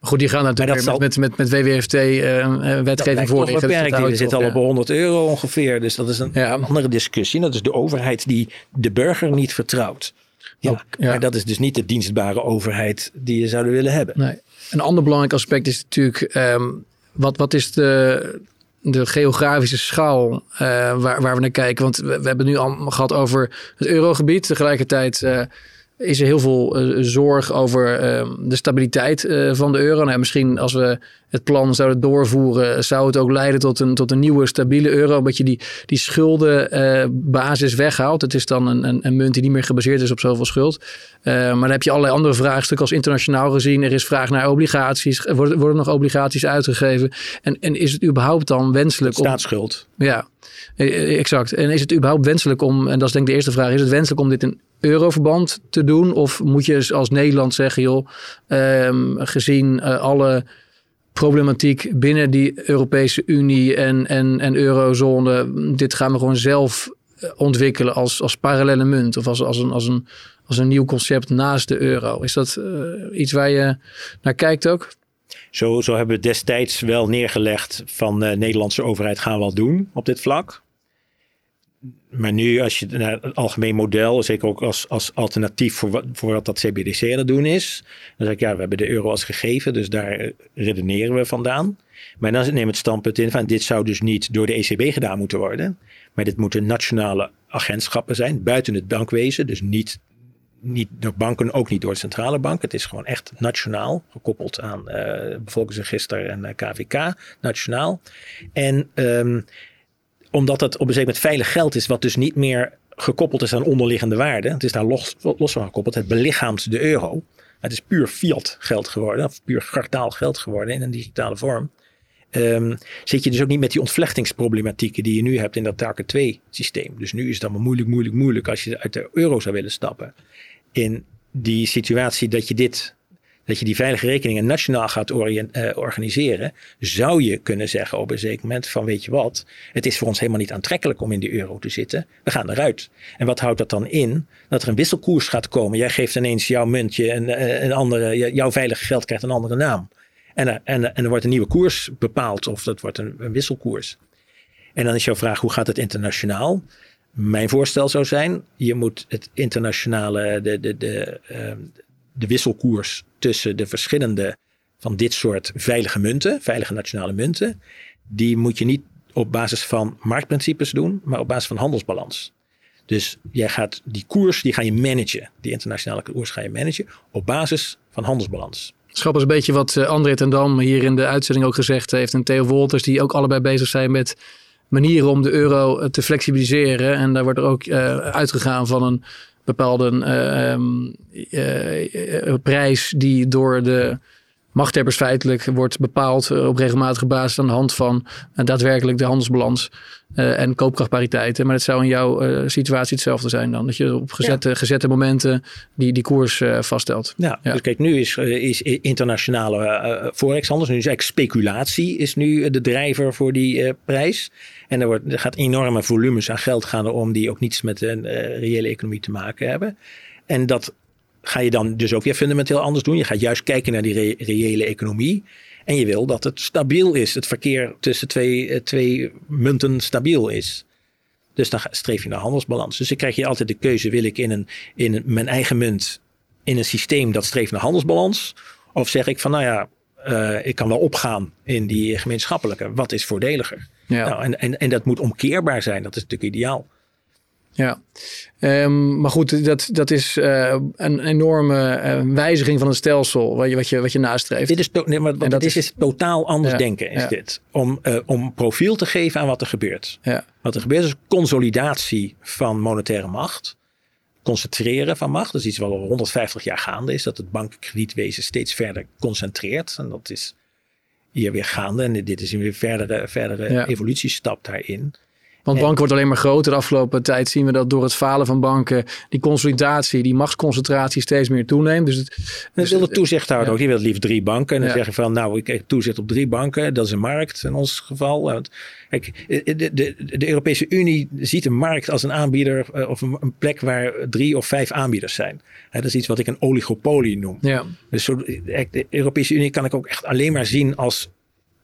Goed, die gaan natuurlijk met, met, met, met WWFT uh, eh, wetgeving voor. Die zit al op 100 euro ongeveer. Dus dat is een andere discussie. Dat is de overheid die de burger niet vertrouwt. Ja, Maar dat is dus niet de dienstbare overheid die je zouden willen hebben. Nee. Een ander belangrijk aspect is natuurlijk... Um, wat, wat is de, de geografische schaal uh, waar, waar we naar kijken. Want we, we, hebben nu al gehad over het eurogebied. Tegelijkertijd uh, is er heel veel uh, zorg over uh, de stabiliteit uh, van de euro. Nou, misschien als we het plan zouden doorvoeren, zou het ook leiden tot een, tot een nieuwe stabiele euro. Omdat je die, die schuldenbasis weghaalt. Het is dan een, een, een, munt die niet meer gebaseerd is op zoveel schuld. maar dan heb je allerlei andere vraagstukken als internationaal gezien. Er is vraag naar obligaties. Worden, worden nog obligaties uitgegeven? En, en is het überhaupt dan wenselijk om... Staatsschuld. Ja, exact. En is het überhaupt wenselijk om, en dat is denk ik de eerste vraag, is het wenselijk om dit in euroverband te doen? Of moet je als Nederland zeggen, joh, um, gezien uh, alle problematiek binnen die Europese Unie en, en, en eurozone, dit gaan we gewoon zelf eh, ontwikkelen als, als parallele munt of als, als, een, als, een, als een nieuw concept naast de euro. Is dat uh, iets waar je naar kijkt ook? Zo, zo hebben we destijds wel neergelegd van de Nederlandse overheid gaan we wel doen op dit vlak maar nu, als je naar het algemeen model, zeker ook als, als alternatief voor wat, voor wat dat CBDC aan het doen is, dan zeg ik ja, we hebben de euro als gegeven, dus daar redeneren we vandaan. Maar dan neem het standpunt in van dit zou dus niet door de ECB gedaan moeten worden, maar dit moeten nationale agentschappen zijn, buiten het bankwezen, dus niet, niet door banken, ook niet door de centrale bank. Het is gewoon echt nationaal, gekoppeld aan uh, bevolkingsregister en uh, eh, KVK, nationaal. En um, omdat het op een gegeven moment veilig geld is, wat dus niet meer gekoppeld is aan onderliggende waarden. Het is daar los, los van gekoppeld. Het belichaamt de euro. Het is puur fiat geld geworden, of puur gartaal geld geworden in een digitale vorm. Um, zit je dus ook niet met die ontvlechtingsproblematieken die je nu hebt in dat Target 2 systeem. Dus nu is het allemaal moeilijk, moeilijk, moeilijk als je uit de euro zou willen stappen. In die situatie dat je dit dat je die veilige rekeningen nationaal gaat uh, organiseren, zou je kunnen zeggen op een zeker moment van weet je wat, het is voor ons helemaal niet aantrekkelijk om in die euro te zitten. We gaan eruit. En wat houdt dat dan in? Dat er een wisselkoers gaat komen. Jij geeft ineens jouw muntje en uh, een andere, jouw veilige geld krijgt een andere naam. En, en, en er wordt een nieuwe koers bepaald of dat wordt een, een wisselkoers. En dan is jouw vraag, hoe gaat het internationaal? Mijn voorstel zou zijn, je moet het internationale, de, de, de, uh, de wisselkoers tussen de verschillende van dit soort veilige munten, veilige nationale munten, die moet je niet op basis van marktprincipes doen, maar op basis van handelsbalans. Dus jij gaat die koers, die ga je managen. Die internationale koers ga je managen op basis van handelsbalans. Schap is een beetje wat eh, André ten Dam hier in de uitzending ook gezegd heeft. En Theo Wolters, die ook allebei bezig zijn met manieren om de euro eh, te flexibiliseren. En daar wordt er ook uh, uitgegaan van een bepaalde uh, prijs die door de machthebbers feitelijk wordt bepaald op regelmatige basis aan de hand van daadwerkelijk de handelsbalans en koopkrachtpariteiten. Maar het zou in jouw situatie hetzelfde zijn dan. Dat je op gezette, gezette momenten die, die koers vaststelt. Ja, ja, dus kijk, nu is, is internationale forexhandel, nu is eigenlijk speculatie is nu de drijver voor die prijs. En er, wordt, er gaat enorme volumes aan geld gaan om die ook niets met een uh, reële economie te maken hebben. En dat ga je dan dus ook weer fundamenteel anders doen. Je gaat juist kijken naar die reële economie. En je wil dat het stabiel is. Het verkeer tussen twee, uh, twee munten stabiel is. Dus dan streef je naar handelsbalans. Dus dan krijg je altijd de keuze: wil ik in, een, in mijn eigen munt in een systeem dat streeft naar handelsbalans? Of zeg ik van nou ja, uh, ik kan wel opgaan in die gemeenschappelijke. Wat is voordeliger? Ja. Nou, en, en, en dat moet omkeerbaar zijn. Dat is natuurlijk ideaal. Ja, um, maar goed, dat, dat is uh, een enorme uh, wijziging van het stelsel wat je, wat je, wat je nastreeft. Dit is, nee, maar, en dat is, is totaal anders ja, denken, is ja. dit. Om, uh, om profiel te geven aan wat er gebeurt. Ja. Wat er gebeurt is consolidatie van monetaire macht. Concentreren van macht. Dat is iets wat al 150 jaar gaande is. Dat het bankkredietwezen steeds verder concentreert. En dat is hier weer gaande. En dit is een weer verdere, verdere evolutiestap daarin. Want banken wordt alleen maar groter. De afgelopen tijd zien we dat door het falen van banken die consolidatie, die machtsconcentratie steeds meer toeneemt. Dus het, dus wil de toezichthouder ja. ook. Die wil liefst drie banken. En dan zeggen van nou, ik heb toezicht op drie banken. Dat is een markt in ons geval. Kijk, de, de, de Europese Unie ziet een markt als een aanbieder of een, een, plek waar drie of vijf aanbieders zijn. dat is iets wat ik een oligopolie noem. Ja. Dus zo, de Europese Unie kan ik ook echt alleen maar zien als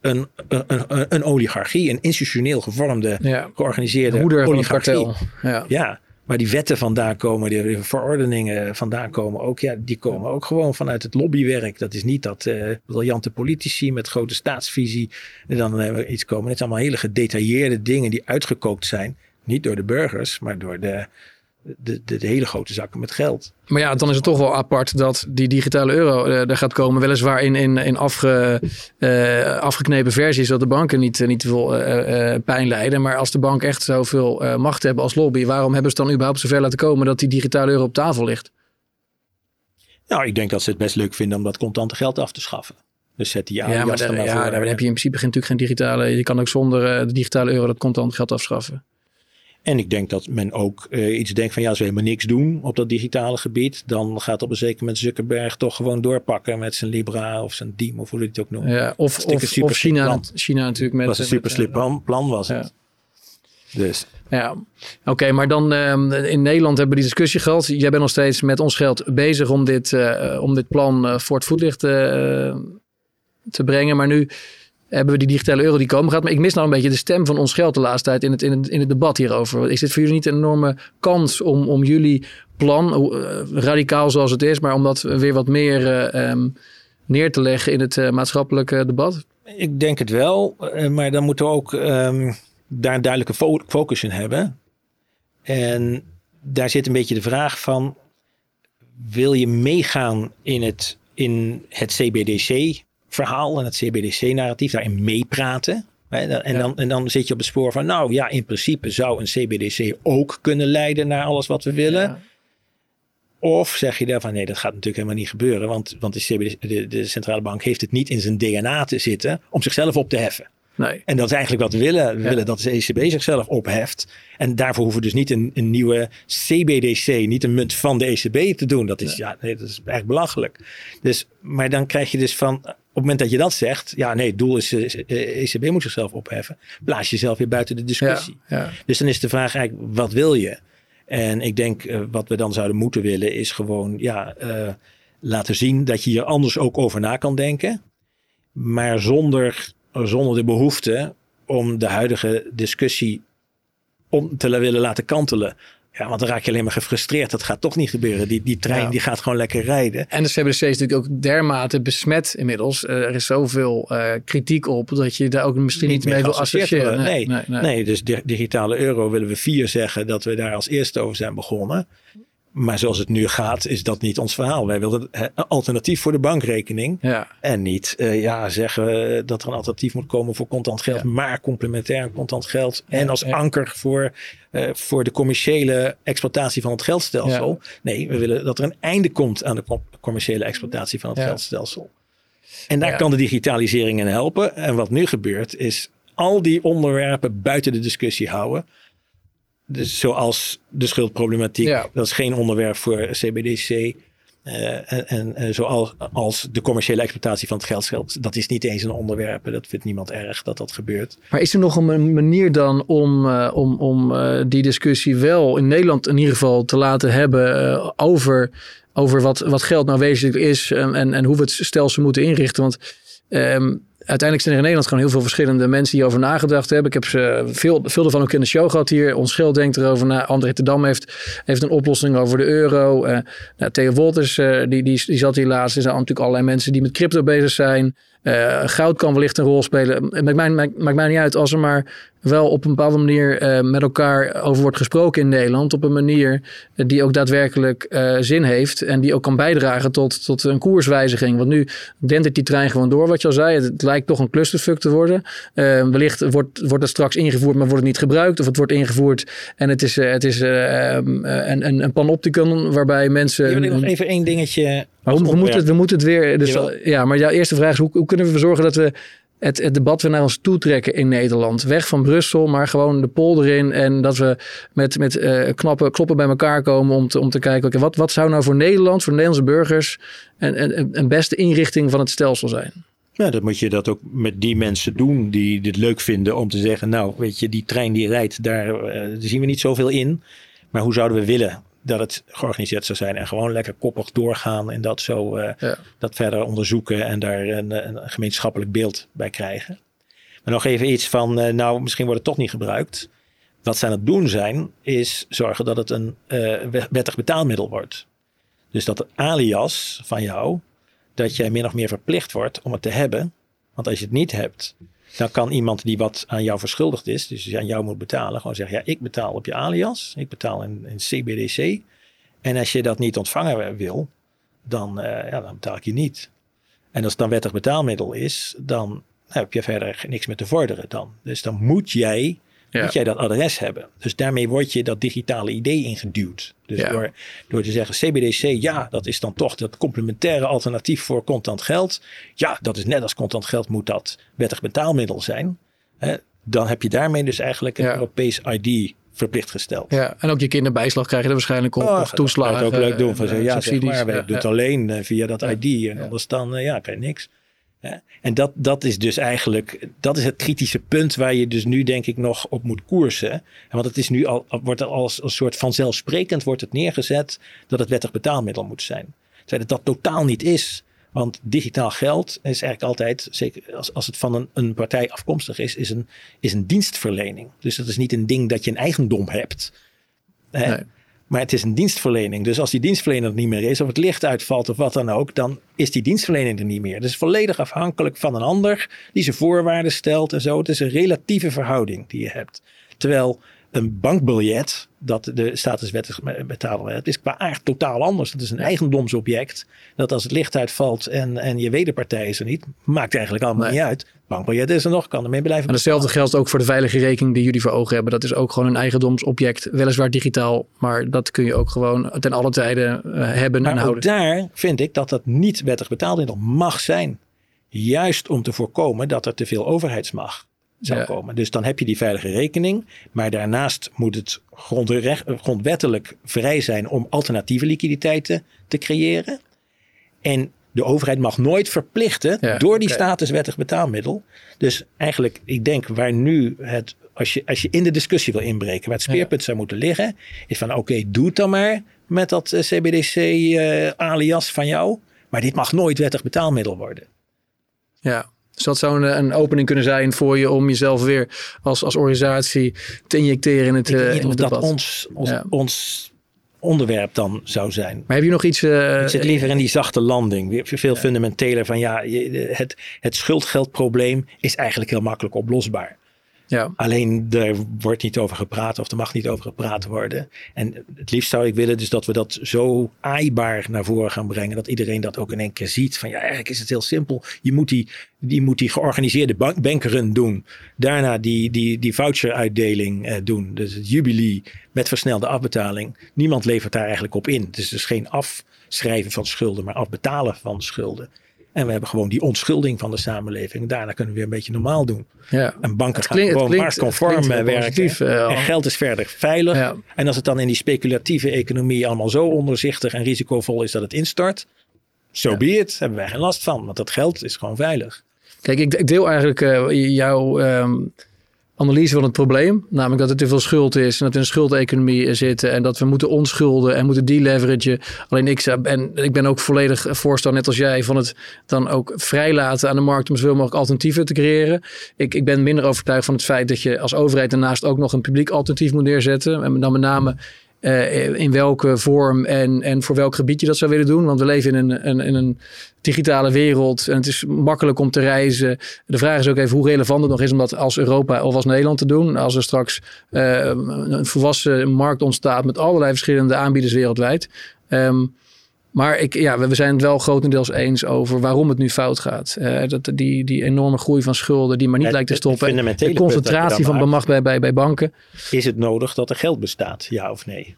een, een, een, oligarchie, een institutioneel gevormde, ja. georganiseerde Hoeder oligarchie. Ja. ja, waar die wetten vandaan komen, die verordeningen vandaan komen ook, ja, die komen ook gewoon vanuit het lobbywerk. Dat is niet dat uh, briljante politici met grote staatsvisie en dan uh, iets komen. Het zijn allemaal hele gedetailleerde dingen die uitgekookt zijn. Niet door de burgers, maar door de, de, de, de, hele grote zakken met geld. Maar ja, dan is het toch wel apart dat die digitale euro uh, er gaat komen. Weliswaar in, in, in afge, uh, afgeknepen versies, dat de banken niet, niet te veel uh, pijn lijden. Maar als de bank echt zoveel macht hebben als lobby, waarom hebben ze dan überhaupt zover laten komen dat die digitale euro op tafel ligt? Nou, ik denk dat ze het best leuk vinden om dat contante geld af te schaffen. Dus zet die aan. Ja, maar, daar, ja, daar heb je in principe natuurlijk geen digitale. Je kan ook zonder de digitale euro dat contant geld afschaffen. En ik denk dat men ook uh, iets denkt van ja, als we helemaal niks doen op dat digitale gebied, dan gaat op een zeker moment Zuckerberg toch gewoon doorpakken met zijn Libra of zijn Diem of hoe je het ook noemt. Ja, of, of, of China, China natuurlijk met... was een super slim plan, plan was het. Dus. Ja, oké, okay, maar dan uh, in Nederland hebben we die discussie gehad. Jij bent nog steeds met ons geld bezig om dit, uh, om dit plan voor het voetlicht te brengen. Maar nu hebben we die digitale euro die komen gaat. Maar ik mis nou een beetje de stem van ons geld de laatste tijd in het, in het, in het debat hierover. Is dit voor jullie niet een enorme kans om, om jullie plan, uh, radicaal zoals het is, maar om dat weer wat meer uh, um, neer te leggen in het uh, maatschappelijke debat? Ik denk het wel, maar dan moeten we ook um, daar een duidelijke fo focus in hebben. En daar zit een beetje de vraag van, wil je meegaan in het, in het CBDC verhaal en het CBDC-narratief daarin meepraten. En, dan, en dan zit je op het spoor van, nou ja, in principe zou een CBDC ook kunnen leiden naar alles wat we willen. Ja. Of zeg je daarvan, nee, dat gaat natuurlijk helemaal niet gebeuren, want, want de, CBDC, de, de centrale bank heeft het niet in zijn DNA te zitten om zichzelf op te heffen. Nee. En dat is eigenlijk wat we willen. We ja. willen dat de ECB zichzelf opheft. En daarvoor hoeven we dus niet een, een, nieuwe CBDC, niet een munt van de ECB te doen. Dat is, ja. ja nee, dat is echt belachelijk. Dus, maar dan krijg je dus van, het moment dat je dat zegt, ja nee, het doel is, ECB moet zichzelf opheffen, blaas je jezelf weer buiten de discussie. Ja, ja. Dus dan is de vraag eigenlijk, wat wil je? En ik denk, uh, wat we dan zouden moeten willen, is gewoon ja, uh, laten zien dat je hier anders ook over na kan denken. Maar zonder, zonder de behoefte om de huidige discussie om te willen laten kantelen Ja, want dan raak je alleen maar gefrustreerd. Dat gaat toch niet gebeuren. Die, die trein Ja. die gaat gewoon lekker rijden. En de CBDC is natuurlijk ook dermate besmet inmiddels. Eh, er is zoveel eh, kritiek op dat je daar ook misschien niet, mee wil associëren. Nee, Nee, nee, nee, dus de digitale euro willen we vier zeggen dat we daar als eerste over zijn begonnen. Maar zoals het nu gaat, is dat niet ons verhaal. Wij wilden een alternatief voor de bankrekening. Ja, En niet eh, ja, zeggen dat er een alternatief moet komen voor contant geld, Ja. maar complementair aan contant geld. En als anker voor, eh, voor de commerciële exploitatie van het geldstelsel. Nee, we willen dat er een einde komt aan de com- commerciële exploitatie van het geldstelsel. En daar kan de digitalisering in helpen. En wat nu gebeurt, is al die onderwerpen buiten de discussie houden. Dus zoals de schuldproblematiek, Ja. dat is geen onderwerp voor CBDC. Eh, en en eh, zoals als de commerciële exploitatie van het geldgeld, dat is niet eens een onderwerp. Dat vindt niemand erg dat dat gebeurt. Maar is er nog een manier dan om, eh, om, om die discussie wel in Nederland in ieder geval te laten hebben over, over wat, wat geld nou wezenlijk is en, en, en hoe we het stelsel moeten inrichten? Want ehm, uiteindelijk zijn er in Nederland gewoon heel veel verschillende mensen die over nagedacht hebben. Ik heb ze veel, veel ervan ook in de show gehad hier. Ons Geld denkt erover na. André de Dam heeft, heeft een oplossing over de euro. Eh nou, Theo Wolters, eh, die, die, die zat hier laatst. Er zijn natuurlijk allerlei mensen die met crypto bezig zijn. Eh, goud kan wellicht een rol spelen. Maakt mij, maakt, maakt mij niet uit als er maar wel op een bepaalde manier eh, met elkaar over wordt gesproken in Nederland. Op een manier eh, die ook daadwerkelijk zin heeft. En die ook kan bijdragen tot, tot een koerswijziging. Want nu dendert die trein gewoon door, wat je al zei. Het, het lijkt toch een clusterfuck te worden. Wellicht wordt, wordt het straks ingevoerd, maar wordt het niet gebruikt. Of het wordt ingevoerd en het is, het is eh, ehm, eh, een, een, een panopticon waarbij mensen... Hier wil ik nog even één dingetje. Maar we, we, moeten het, we moeten het weer. Dus, ja, maar jouw eerste vraag is: hoe, hoe kunnen we ervoor zorgen dat we het, het debat weer naar ons toe trekken in Nederland? Weg van Brussel, maar gewoon de polder in. En dat we met, met eh, knappen, kloppen bij elkaar komen om te, om te kijken: wat, wat zou nou voor Nederland, voor de Nederlandse burgers, een, een, een beste inrichting van het stelsel zijn? Ja, dan moet je dat ook met die mensen doen die dit leuk vinden om te zeggen, nou weet je, die trein die rijdt, daar, eh, daar zien we niet zoveel in. Maar hoe zouden we willen dat het georganiseerd zou zijn en gewoon lekker koppig doorgaan en dat zo eh, Ja. dat verder onderzoeken en daar een, een gemeenschappelijk beeld bij krijgen. Maar nog even iets van, eh, nou misschien wordt het toch niet gebruikt. Wat ze aan het doen zijn, is zorgen dat het een eh, wettig betaalmiddel wordt. Dus dat de alias van jou, dat jij min of meer verplicht wordt om het te hebben. Want als je het niet hebt, dan kan iemand die wat aan jou verschuldigd is, dus aan jou moet betalen, gewoon zeggen: Ja, ik betaal op je alias, ik betaal in, in CBDC. En als je dat niet ontvangen wil, dan, eh, ja, dan betaal ik je niet. En als het dan wettig betaalmiddel is, dan heb je verder niks meer te vorderen dan. Dus dan moet jij, Ja. moet jij dat adres hebben. Dus daarmee word je dat digitale idee ingeduwd. Dus Ja. door, door te zeggen CBDC, ja, dat is dan toch dat complementaire alternatief voor contant geld. Ja, dat is net als contant geld moet dat wettig betaalmiddel zijn. Hè? Dan heb je daarmee dus eigenlijk een Ja. Europees ID verplicht gesteld. Ja, en ook je kinderbijslag krijg je er waarschijnlijk op. Oh, of toeslagen. Dat ook leuk doen. Van eh, zo, ja, zeg subsidies. maar, Ja, doen het alleen eh, via dat. ID. En anders dan, eh, ja, krijg je niks. En dat, dat is dus eigenlijk, dat is het kritische punt waar je dus nu denk ik nog op moet koersen. En want het is nu al, wordt er als een soort vanzelfsprekend wordt het neergezet dat het wettig betaalmiddel moet zijn. Terwijl het dat totaal niet is. Want digitaal geld is eigenlijk altijd, zeker als, als het van een, een partij afkomstig is, is een, is een dienstverlening. Dus dat is niet een ding dat je een eigendom hebt. Maar het is een dienstverlening. Dus als die dienstverlener er niet meer is, of het licht uitvalt of wat dan ook, dan is die dienstverlening er niet meer. Dus volledig afhankelijk van een ander die zijn voorwaarden stelt en zo. Het is een relatieve verhouding die je hebt. Terwijl een bankbiljet, dat de statuswettig betaalbaar hebt, is qua aard totaal anders. Dat is een eigendomsobject. Dat als het licht uitvalt en, en je wederpartij is er niet, maakt eigenlijk allemaal Nee. niet uit. Bankbiljet is er nog, kan ermee blijven. En hetzelfde geldt ook voor de veilige rekening die jullie voor ogen hebben. Dat is ook gewoon een eigendomsobject. Weliswaar digitaal, maar dat kun je ook gewoon ten alle tijden eh, hebben en Maar houden. daar vind ik dat dat niet wettig betaalmiddel mag zijn. Juist om te voorkomen dat er te veel overheidsmacht zou Ja. komen. Dus dan heb je die veilige rekening. Maar daarnaast moet het grondrecht, grondwettelijk vrij zijn om alternatieve liquiditeiten te creëren. En de overheid mag nooit verplichten Ja, door die oké. statuswettig betaalmiddel. Dus eigenlijk, ik denk waar nu het, als je, als je in de discussie wil inbreken, waar het speerpunt zou moeten liggen, is van oké, doe het dan maar met dat eh, CBDC eh, alias van jou. Maar dit mag nooit wettig betaalmiddel worden. Ja. Dus dat zou een, een, opening kunnen zijn voor je om jezelf weer als, als organisatie te injecteren in het, Ik weet uh, niet in of het dat ons, ons, Ja. ons onderwerp dan zou zijn. Maar heb je nog iets... eh, Ik zit liever in die zachte landing. Veel fundamenteler van ja, het, het schuldgeldprobleem is eigenlijk heel makkelijk oplosbaar. Ja. Alleen er wordt niet over gepraat of er mag niet over gepraat worden. En het liefst zou ik willen dus dat we dat zo aaibaar naar voren gaan brengen. Dat iedereen dat ook in één keer ziet. Van ja, eigenlijk is het heel simpel. Je moet die, die, moet die georganiseerde bank, bankeren doen. Daarna die, die, die voucheruitdeling eh, doen. Dus het jubilee met versnelde afbetaling. Niemand levert daar eigenlijk op in. Het is dus geen afschrijven van schulden, maar afbetalen van schulden. En we hebben gewoon die ontschulding van de samenleving. Daarna kunnen we weer een beetje normaal doen. ja. En banken Het gaan klinkt- het gewoon marktconform heel werken. eh, en geld is verder veilig. Ja. En als het dan in die speculatieve economie allemaal zo onderzichtig en risicovol is dat het instort. Zo so be it. Hebben wij geen last van. Want dat geld is gewoon veilig. Kijk, ik, deel eigenlijk eh, jouw ehm, analyse van het probleem. Namelijk dat er te veel schuld is en dat in een schuldeconomie zitten. En dat we moeten onschulden en moeten deleveragen. Alleen ik, en ik ben ook volledig voorstander, net als jij, van het dan ook vrijlaten aan de markt om zoveel mogelijk alternatieven te creëren. Ik, ik ben minder overtuigd van het feit dat je als overheid daarnaast ook nog een publiek alternatief moet neerzetten. En dan met name eh, in welke vorm en, en voor welk gebied je dat zou willen doen. Want we leven in een, een, in een digitale wereld en het is makkelijk om te reizen. De vraag is ook even hoe relevant het nog is om dat als Europa of als Nederland te doen. Als er straks eh, een volwassen markt ontstaat met allerlei verschillende aanbieders wereldwijd. Ehm, maar ik, ja, we zijn het wel grotendeels eens over waarom het nu fout gaat. Eh, dat, die, die enorme groei van schulden die maar niet Het- lijkt te stoppen. De je concentratie van bemacht bij, bij, bij banken. Is het nodig dat er geld bestaat? Ja of nee?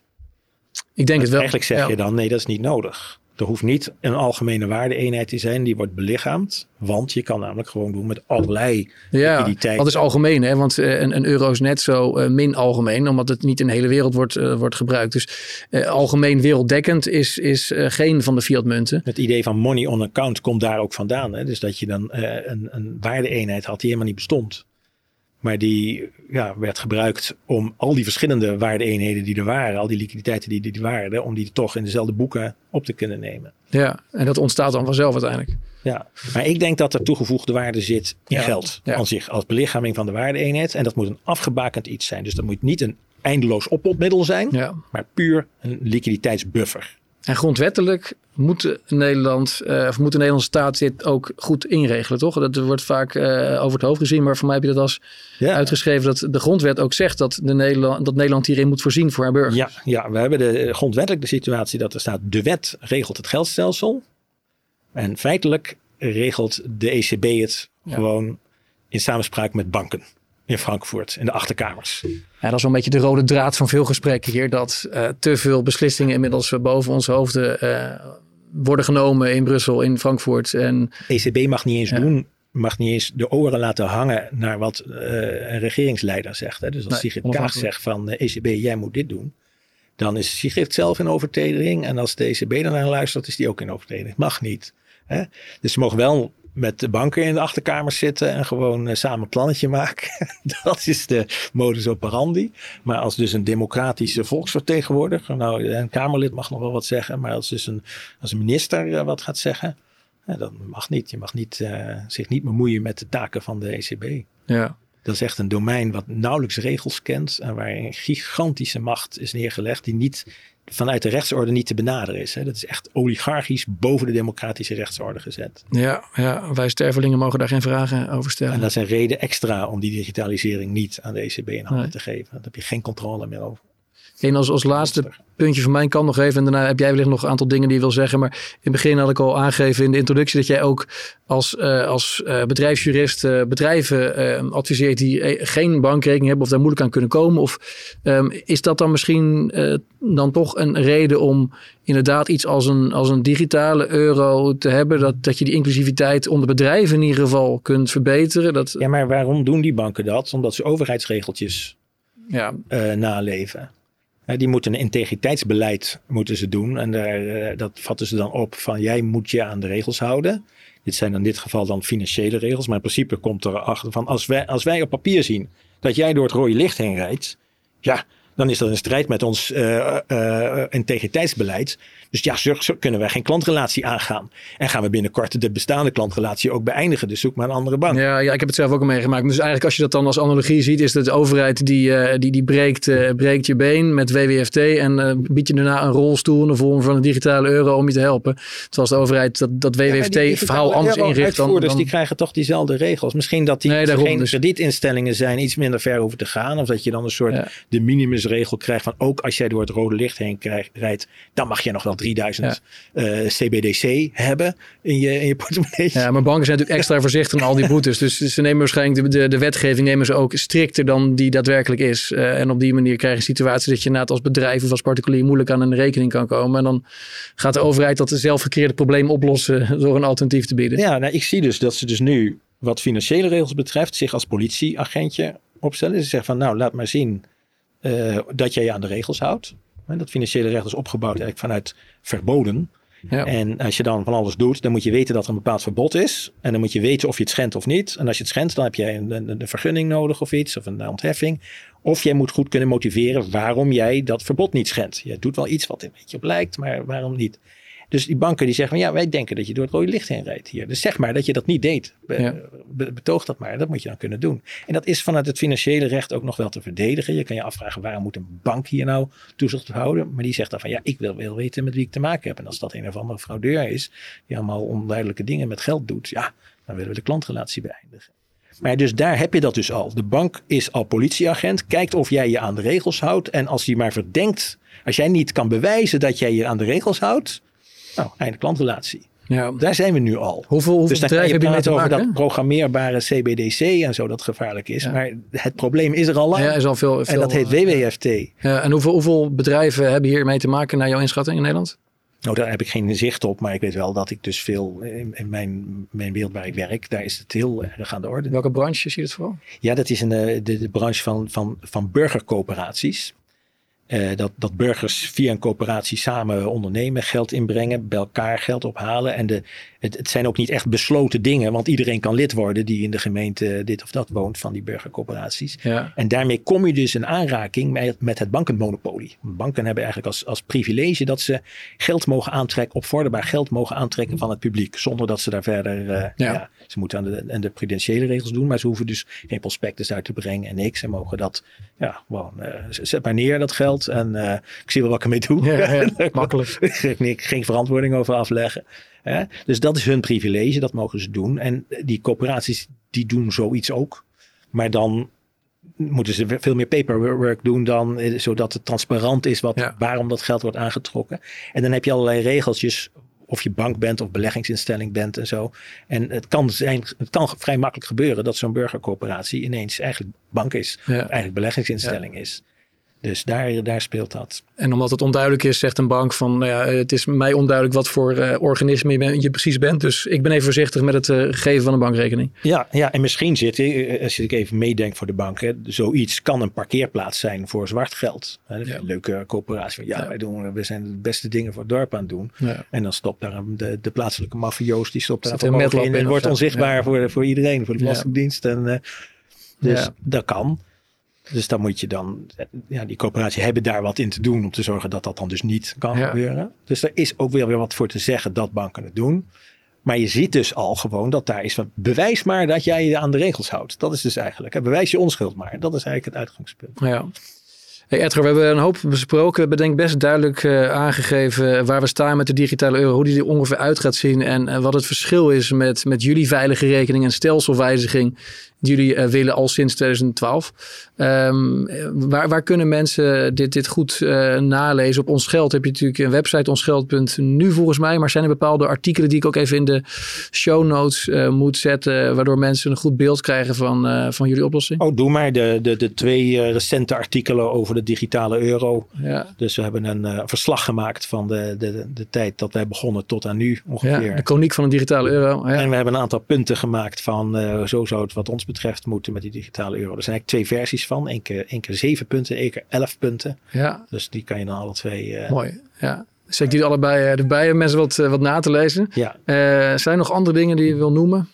Ik denk het wel. Eigenlijk zeg Ja. je dan nee, dat is niet nodig. Er hoeft niet een algemene waardeeenheid te zijn die wordt belichaamd. Want je kan namelijk gewoon doen met allerlei Ja, liquiditeit. dat is algemeen, hè? want eh, een, een euro is net zo eh, min algemeen, omdat het niet in de hele wereld wordt, eh, wordt gebruikt. Dus algemeen werelddekkend is, is geen van de fiatmunten. Het idee van money on account komt daar ook vandaan. Hè? Dus dat je dan een, een waardeeenheid had die helemaal niet bestond. Maar die ja, werd gebruikt om al die verschillende waardeeenheden die er waren, al die liquiditeiten die er waren, om die toch in dezelfde boeken op te kunnen nemen. Ja, en dat ontstaat dan vanzelf uiteindelijk. Ja, maar ik denk dat er toegevoegde waarde zit in Ja, geld ja. aan zich als belichaming van de waardeeenheid. En dat moet een afgebakend iets zijn. Dus dat moet niet een eindeloos oppotmiddel zijn, Ja. maar puur een liquiditeitsbuffer. En grondwettelijk moet Nederland, eh, of moet de Nederlandse staat dit ook goed inregelen, toch? Dat wordt vaak eh, over het hoofd gezien, maar voor mij heb je dat als Ja. uitgeschreven dat de grondwet ook zegt dat, de Nederland, dat Nederland hierin moet voorzien voor haar burgers. Ja, ja, we hebben de, grondwettelijk de situatie dat er staat: de wet regelt het geldstelsel. En feitelijk regelt de ECB het Ja. gewoon in samenspraak met banken in Frankfurt, in de achterkamers. Ja, dat is wel een beetje de rode draad van veel gesprekken hier. Dat eh, te veel beslissingen inmiddels eh, boven onze hoofden eh, worden genomen in Brussel, in Frankfurt. En ECB E mag niet eens Ja. doen, mag niet eens de oren laten hangen naar wat eh, een regeringsleider zegt. Hè. Dus als Nee, Sigrid Kaag zegt van ECB, jij moet dit doen. Dan is Sigrid zelf in overtreding. En als de ECB daarnaar luistert, is die ook in overtreding. Mag niet. Hè? Dus ze mogen wel met de banken in de achterkamers zitten en gewoon eh, samen een plannetje maken. dat is de modus operandi. Maar als dus een democratische volksvertegenwoordiger, nou een Kamerlid mag nog wel wat zeggen, maar als dus een, als een minister eh, wat gaat zeggen, dat mag niet. Je mag niet, eh, zich niet bemoeien met de taken van de ECB. ja, Dat is echt een domein wat nauwelijks regels kent en waar een gigantische macht is neergelegd die niet vanuit de rechtsorde niet te benaderen is. Hè. Dat is echt oligarchisch boven de democratische rechtsorde gezet. ja, ja, wij stervelingen mogen daar geen vragen over stellen. En dat is een reden extra om die digitalisering niet aan de ECB in handen Nee. te geven. Daar heb je geen controle meer over. En als, als laatste puntje van mijn kant nog even. En daarna heb jij wellicht nog een aantal dingen die je wil zeggen. Maar in het begin had ik al aangegeven in de introductie dat jij ook als, eh, als eh, bedrijfsjurist eh, bedrijven adviseert die geen bankrekening hebben of daar moeilijk aan kunnen komen. Of ehm, is dat dan misschien dan toch een reden om inderdaad iets als een, als een digitale euro te hebben? Dat, dat je die inclusiviteit onder bedrijven in ieder geval kunt verbeteren? Dat, Ja, maar waarom doen die banken dat? Omdat ze overheidsregeltjes ja, naleven. Die moeten een integriteitsbeleid moeten ze doen. En daar, eh, dat vatten ze dan op van jij moet je aan de regels houden. Dit zijn in dit geval dan financiële regels. Maar in principe komt er achter van als wij, als wij op papier zien dat jij door het rode licht heen rijdt. Ja, dan is dat in strijd met ons uh, uh, integriteitsbeleid. Dus ja, zo, zo, kunnen wij geen klantrelatie aangaan. En gaan we binnenkort de bestaande klantrelatie ook beëindigen. Dus zoek maar een andere bank. Ja, ja ik heb het zelf ook al meegemaakt. Dus eigenlijk als je dat dan als analogie ziet, is dat de overheid die, uh, die, die breekt, uh, breekt je been met WWFT en uh, biedt je daarna een rolstoel in de vorm van een digitale euro om je te helpen. Terwijl de overheid dat, dat WWFT-verhaal ja, anders inricht dan, dan... die krijgen toch diezelfde regels. Misschien dat die nee, geen dus. kredietinstellingen zijn iets minder ver hoeven te gaan. Of dat je dan een soort ja. de minimusregel krijgt van ook als jij door het rode licht heen krijgt, rijdt, dan mag je nog wel 3000 ja. uh, CBDC hebben in je, in je portemonnee. Ja, maar banken zijn natuurlijk extra voorzichtig in al die boetes. Dus ze nemen waarschijnlijk de, de, de wetgeving nemen ze ook strikter dan die daadwerkelijk is. Uh, en op die manier krijg je een situatie dat je na als bedrijf of als particulier moeilijk aan een rekening kan komen. En dan gaat de overheid dat zelf gecreëerde probleem oplossen door een alternatief te bieden. Ja, nou, ik zie dus dat ze dus nu wat financiële regels betreft zich als politieagentje opstellen. Ze zeggen van nou laat maar zien uh, dat jij je aan de regels houdt. Dat financiële recht is opgebouwd eigenlijk vanuit verboden. Ja. En als je dan van alles doet, dan moet je weten dat er een bepaald verbod is. En dan moet je weten of je het schendt of niet. En als je het schendt, dan heb jij een, een, een vergunning nodig of iets, of een ontheffing. Of jij moet goed kunnen motiveren waarom jij dat verbod niet schendt. Je doet wel iets wat een beetje op lijkt, maar waarom niet? Dus die banken die zeggen van ja, wij denken dat je door het rode licht heen rijdt hier. Dus zeg maar dat je dat niet deed. Be, betoog dat maar. Dat moet je dan kunnen doen. En dat is vanuit het financiële recht ook nog wel te verdedigen. Je kan je afvragen waarom moet een bank hier nou toezicht houden. Maar die zegt dan van ja, ik wil, wil weten met wie ik te maken heb. En als dat een of andere fraudeur is, die allemaal onduidelijke dingen met geld doet. Ja, dan willen we de klantrelatie beëindigen. Maar dus daar heb je dat dus al. De bank is al politieagent, kijkt of jij je aan de regels houdt. En als hij maar verdenkt, als jij niet kan bewijzen dat jij je aan de regels houdt, nou, einde klantrelatie. Ja. Daar zijn we nu al. Hoeveel, hoeveel dus dan kan je praten over dat programmeerbare CBDC en zo dat gevaarlijk is. Ja. Maar het probleem is er al lang. Ja, is al veel, veel en dat heet WWFT. Ja, en hoeveel, hoeveel bedrijven hebben hiermee te maken naar jouw inschatting in Nederland? Nou, daar heb ik geen zicht op, maar ik weet wel dat ik dus veel in, in mijn, mijn wereld waar ik werk, daar is het heel erg aan de orde. Welke branche zie je het vooral? Ja, dat is in de, de, de branche van, van, van burgercoöperaties. Uh, dat, dat burgers via een coöperatie samen ondernemen, geld inbrengen, bij elkaar geld ophalen. En de, het, het, zijn ook niet echt besloten dingen, want iedereen kan lid worden die in de gemeente dit of dat woont van die burgercoöperaties. Ja. En daarmee kom je dus in aanraking met, met het bankenmonopolie. Banken hebben eigenlijk als, als privilege dat ze geld mogen aantrekken, opvorderbaar geld mogen aantrekken van het publiek, zonder dat ze daar verder. Uh, ja. ja. ze moeten aan de, aan de prudentiële regels doen, maar ze hoeven dus geen prospectus uit te brengen en niks. En mogen dat, ja, gewoon, uh, zet maar neer dat geld en uh, ik zie wel wat ik ermee doe. Ja, ja, makkelijk. geen, geen verantwoording over afleggen. Hè? Dus dat is hun privilege, dat mogen ze doen. En die corporaties die doen zoiets ook. Maar dan moeten ze veel meer paperwork doen dan, eh, zodat het transparant is wat, ja. waarom dat geld wordt aangetrokken. En dan heb je allerlei regeltjes of je bank bent of beleggingsinstelling bent en zo. En het kan, zijn, het kan vrij makkelijk gebeuren dat zo'n burgercorporatie ineens eigenlijk bank is, ja. eigenlijk beleggingsinstelling ja. is. Dus daar, daar speelt dat. En omdat het onduidelijk is, zegt een bank van nou ja, het is mij onduidelijk wat voor uh, organisme je, ben, je, precies bent. Dus ik ben even voorzichtig met het uh, geven van een bankrekening. Ja, ja, en misschien zit, eh, als ik even meedenk voor de bank, hè, zoiets kan een parkeerplaats zijn voor zwart geld. Hè, ja. Een leuke coöperatie. Ja, ja, Wij doen, we zijn de beste dingen voor het dorp aan het doen. En dan stopt daar de, de plaatselijke mafioos, die stopt daar een in en wordt onzichtbaar voor, voor iedereen, voor de Belastingdienst. En, dus dat kan. Dus dan moet je dan, ja, die coöperatie hebben daar wat in te doen om te zorgen dat dat dan dus niet kan ja. gebeuren. Dus er is ook weer wat voor te zeggen dat banken het doen. Maar je ziet dus al gewoon dat daar is van bewijs maar dat jij je aan de regels houdt. Dat is dus eigenlijk, bewijs je onschuld maar. Dat is eigenlijk het uitgangspunt. Ja. Hey Edgar, we hebben een hoop besproken. We hebben denk ik best duidelijk uh, aangegeven waar we staan met de digitale euro. Hoe die er ongeveer uit gaat zien. En uh, wat het verschil is met, met jullie veilige rekening en stelselwijziging jullie uh, willen al sinds 2012. Um, waar, waar kunnen mensen dit, dit goed uh, nalezen? Op Ons Geld heb je natuurlijk een website, onsgeld.nu volgens mij. Maar zijn er bepaalde artikelen die ik ook even in de show notes uh, moet zetten... waardoor mensen een goed beeld krijgen van, van jullie oplossing? Oh, doe maar. De, de, de twee recente artikelen over de digitale euro. Ja. Dus we hebben een verslag gemaakt van de, de, de tijd dat wij begonnen tot aan nu ongeveer. Ja, de chroniek van de digitale euro. Ja. En we hebben een aantal punten gemaakt van zo zou het wat ons betreft moeten met die digitale euro. Er zijn eigenlijk twee versies van. Eén keer, één keer zeven punten, één keer elf punten. Ja. Dus die kan je dan alle twee... Uh... Mooi, ja. Zet die allebei erbij om mensen wat, wat na te lezen. Ja. Uh, zijn er nog andere dingen die je wil noemen?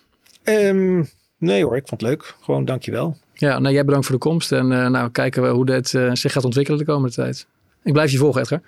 Um, nee hoor, ik vond het leuk. Gewoon dankjewel. Ja, nou, jij bedankt voor de komst. En uh, nou, kijken we hoe dit zich gaat ontwikkelen de komende tijd. Ik blijf je volgen, Edgar.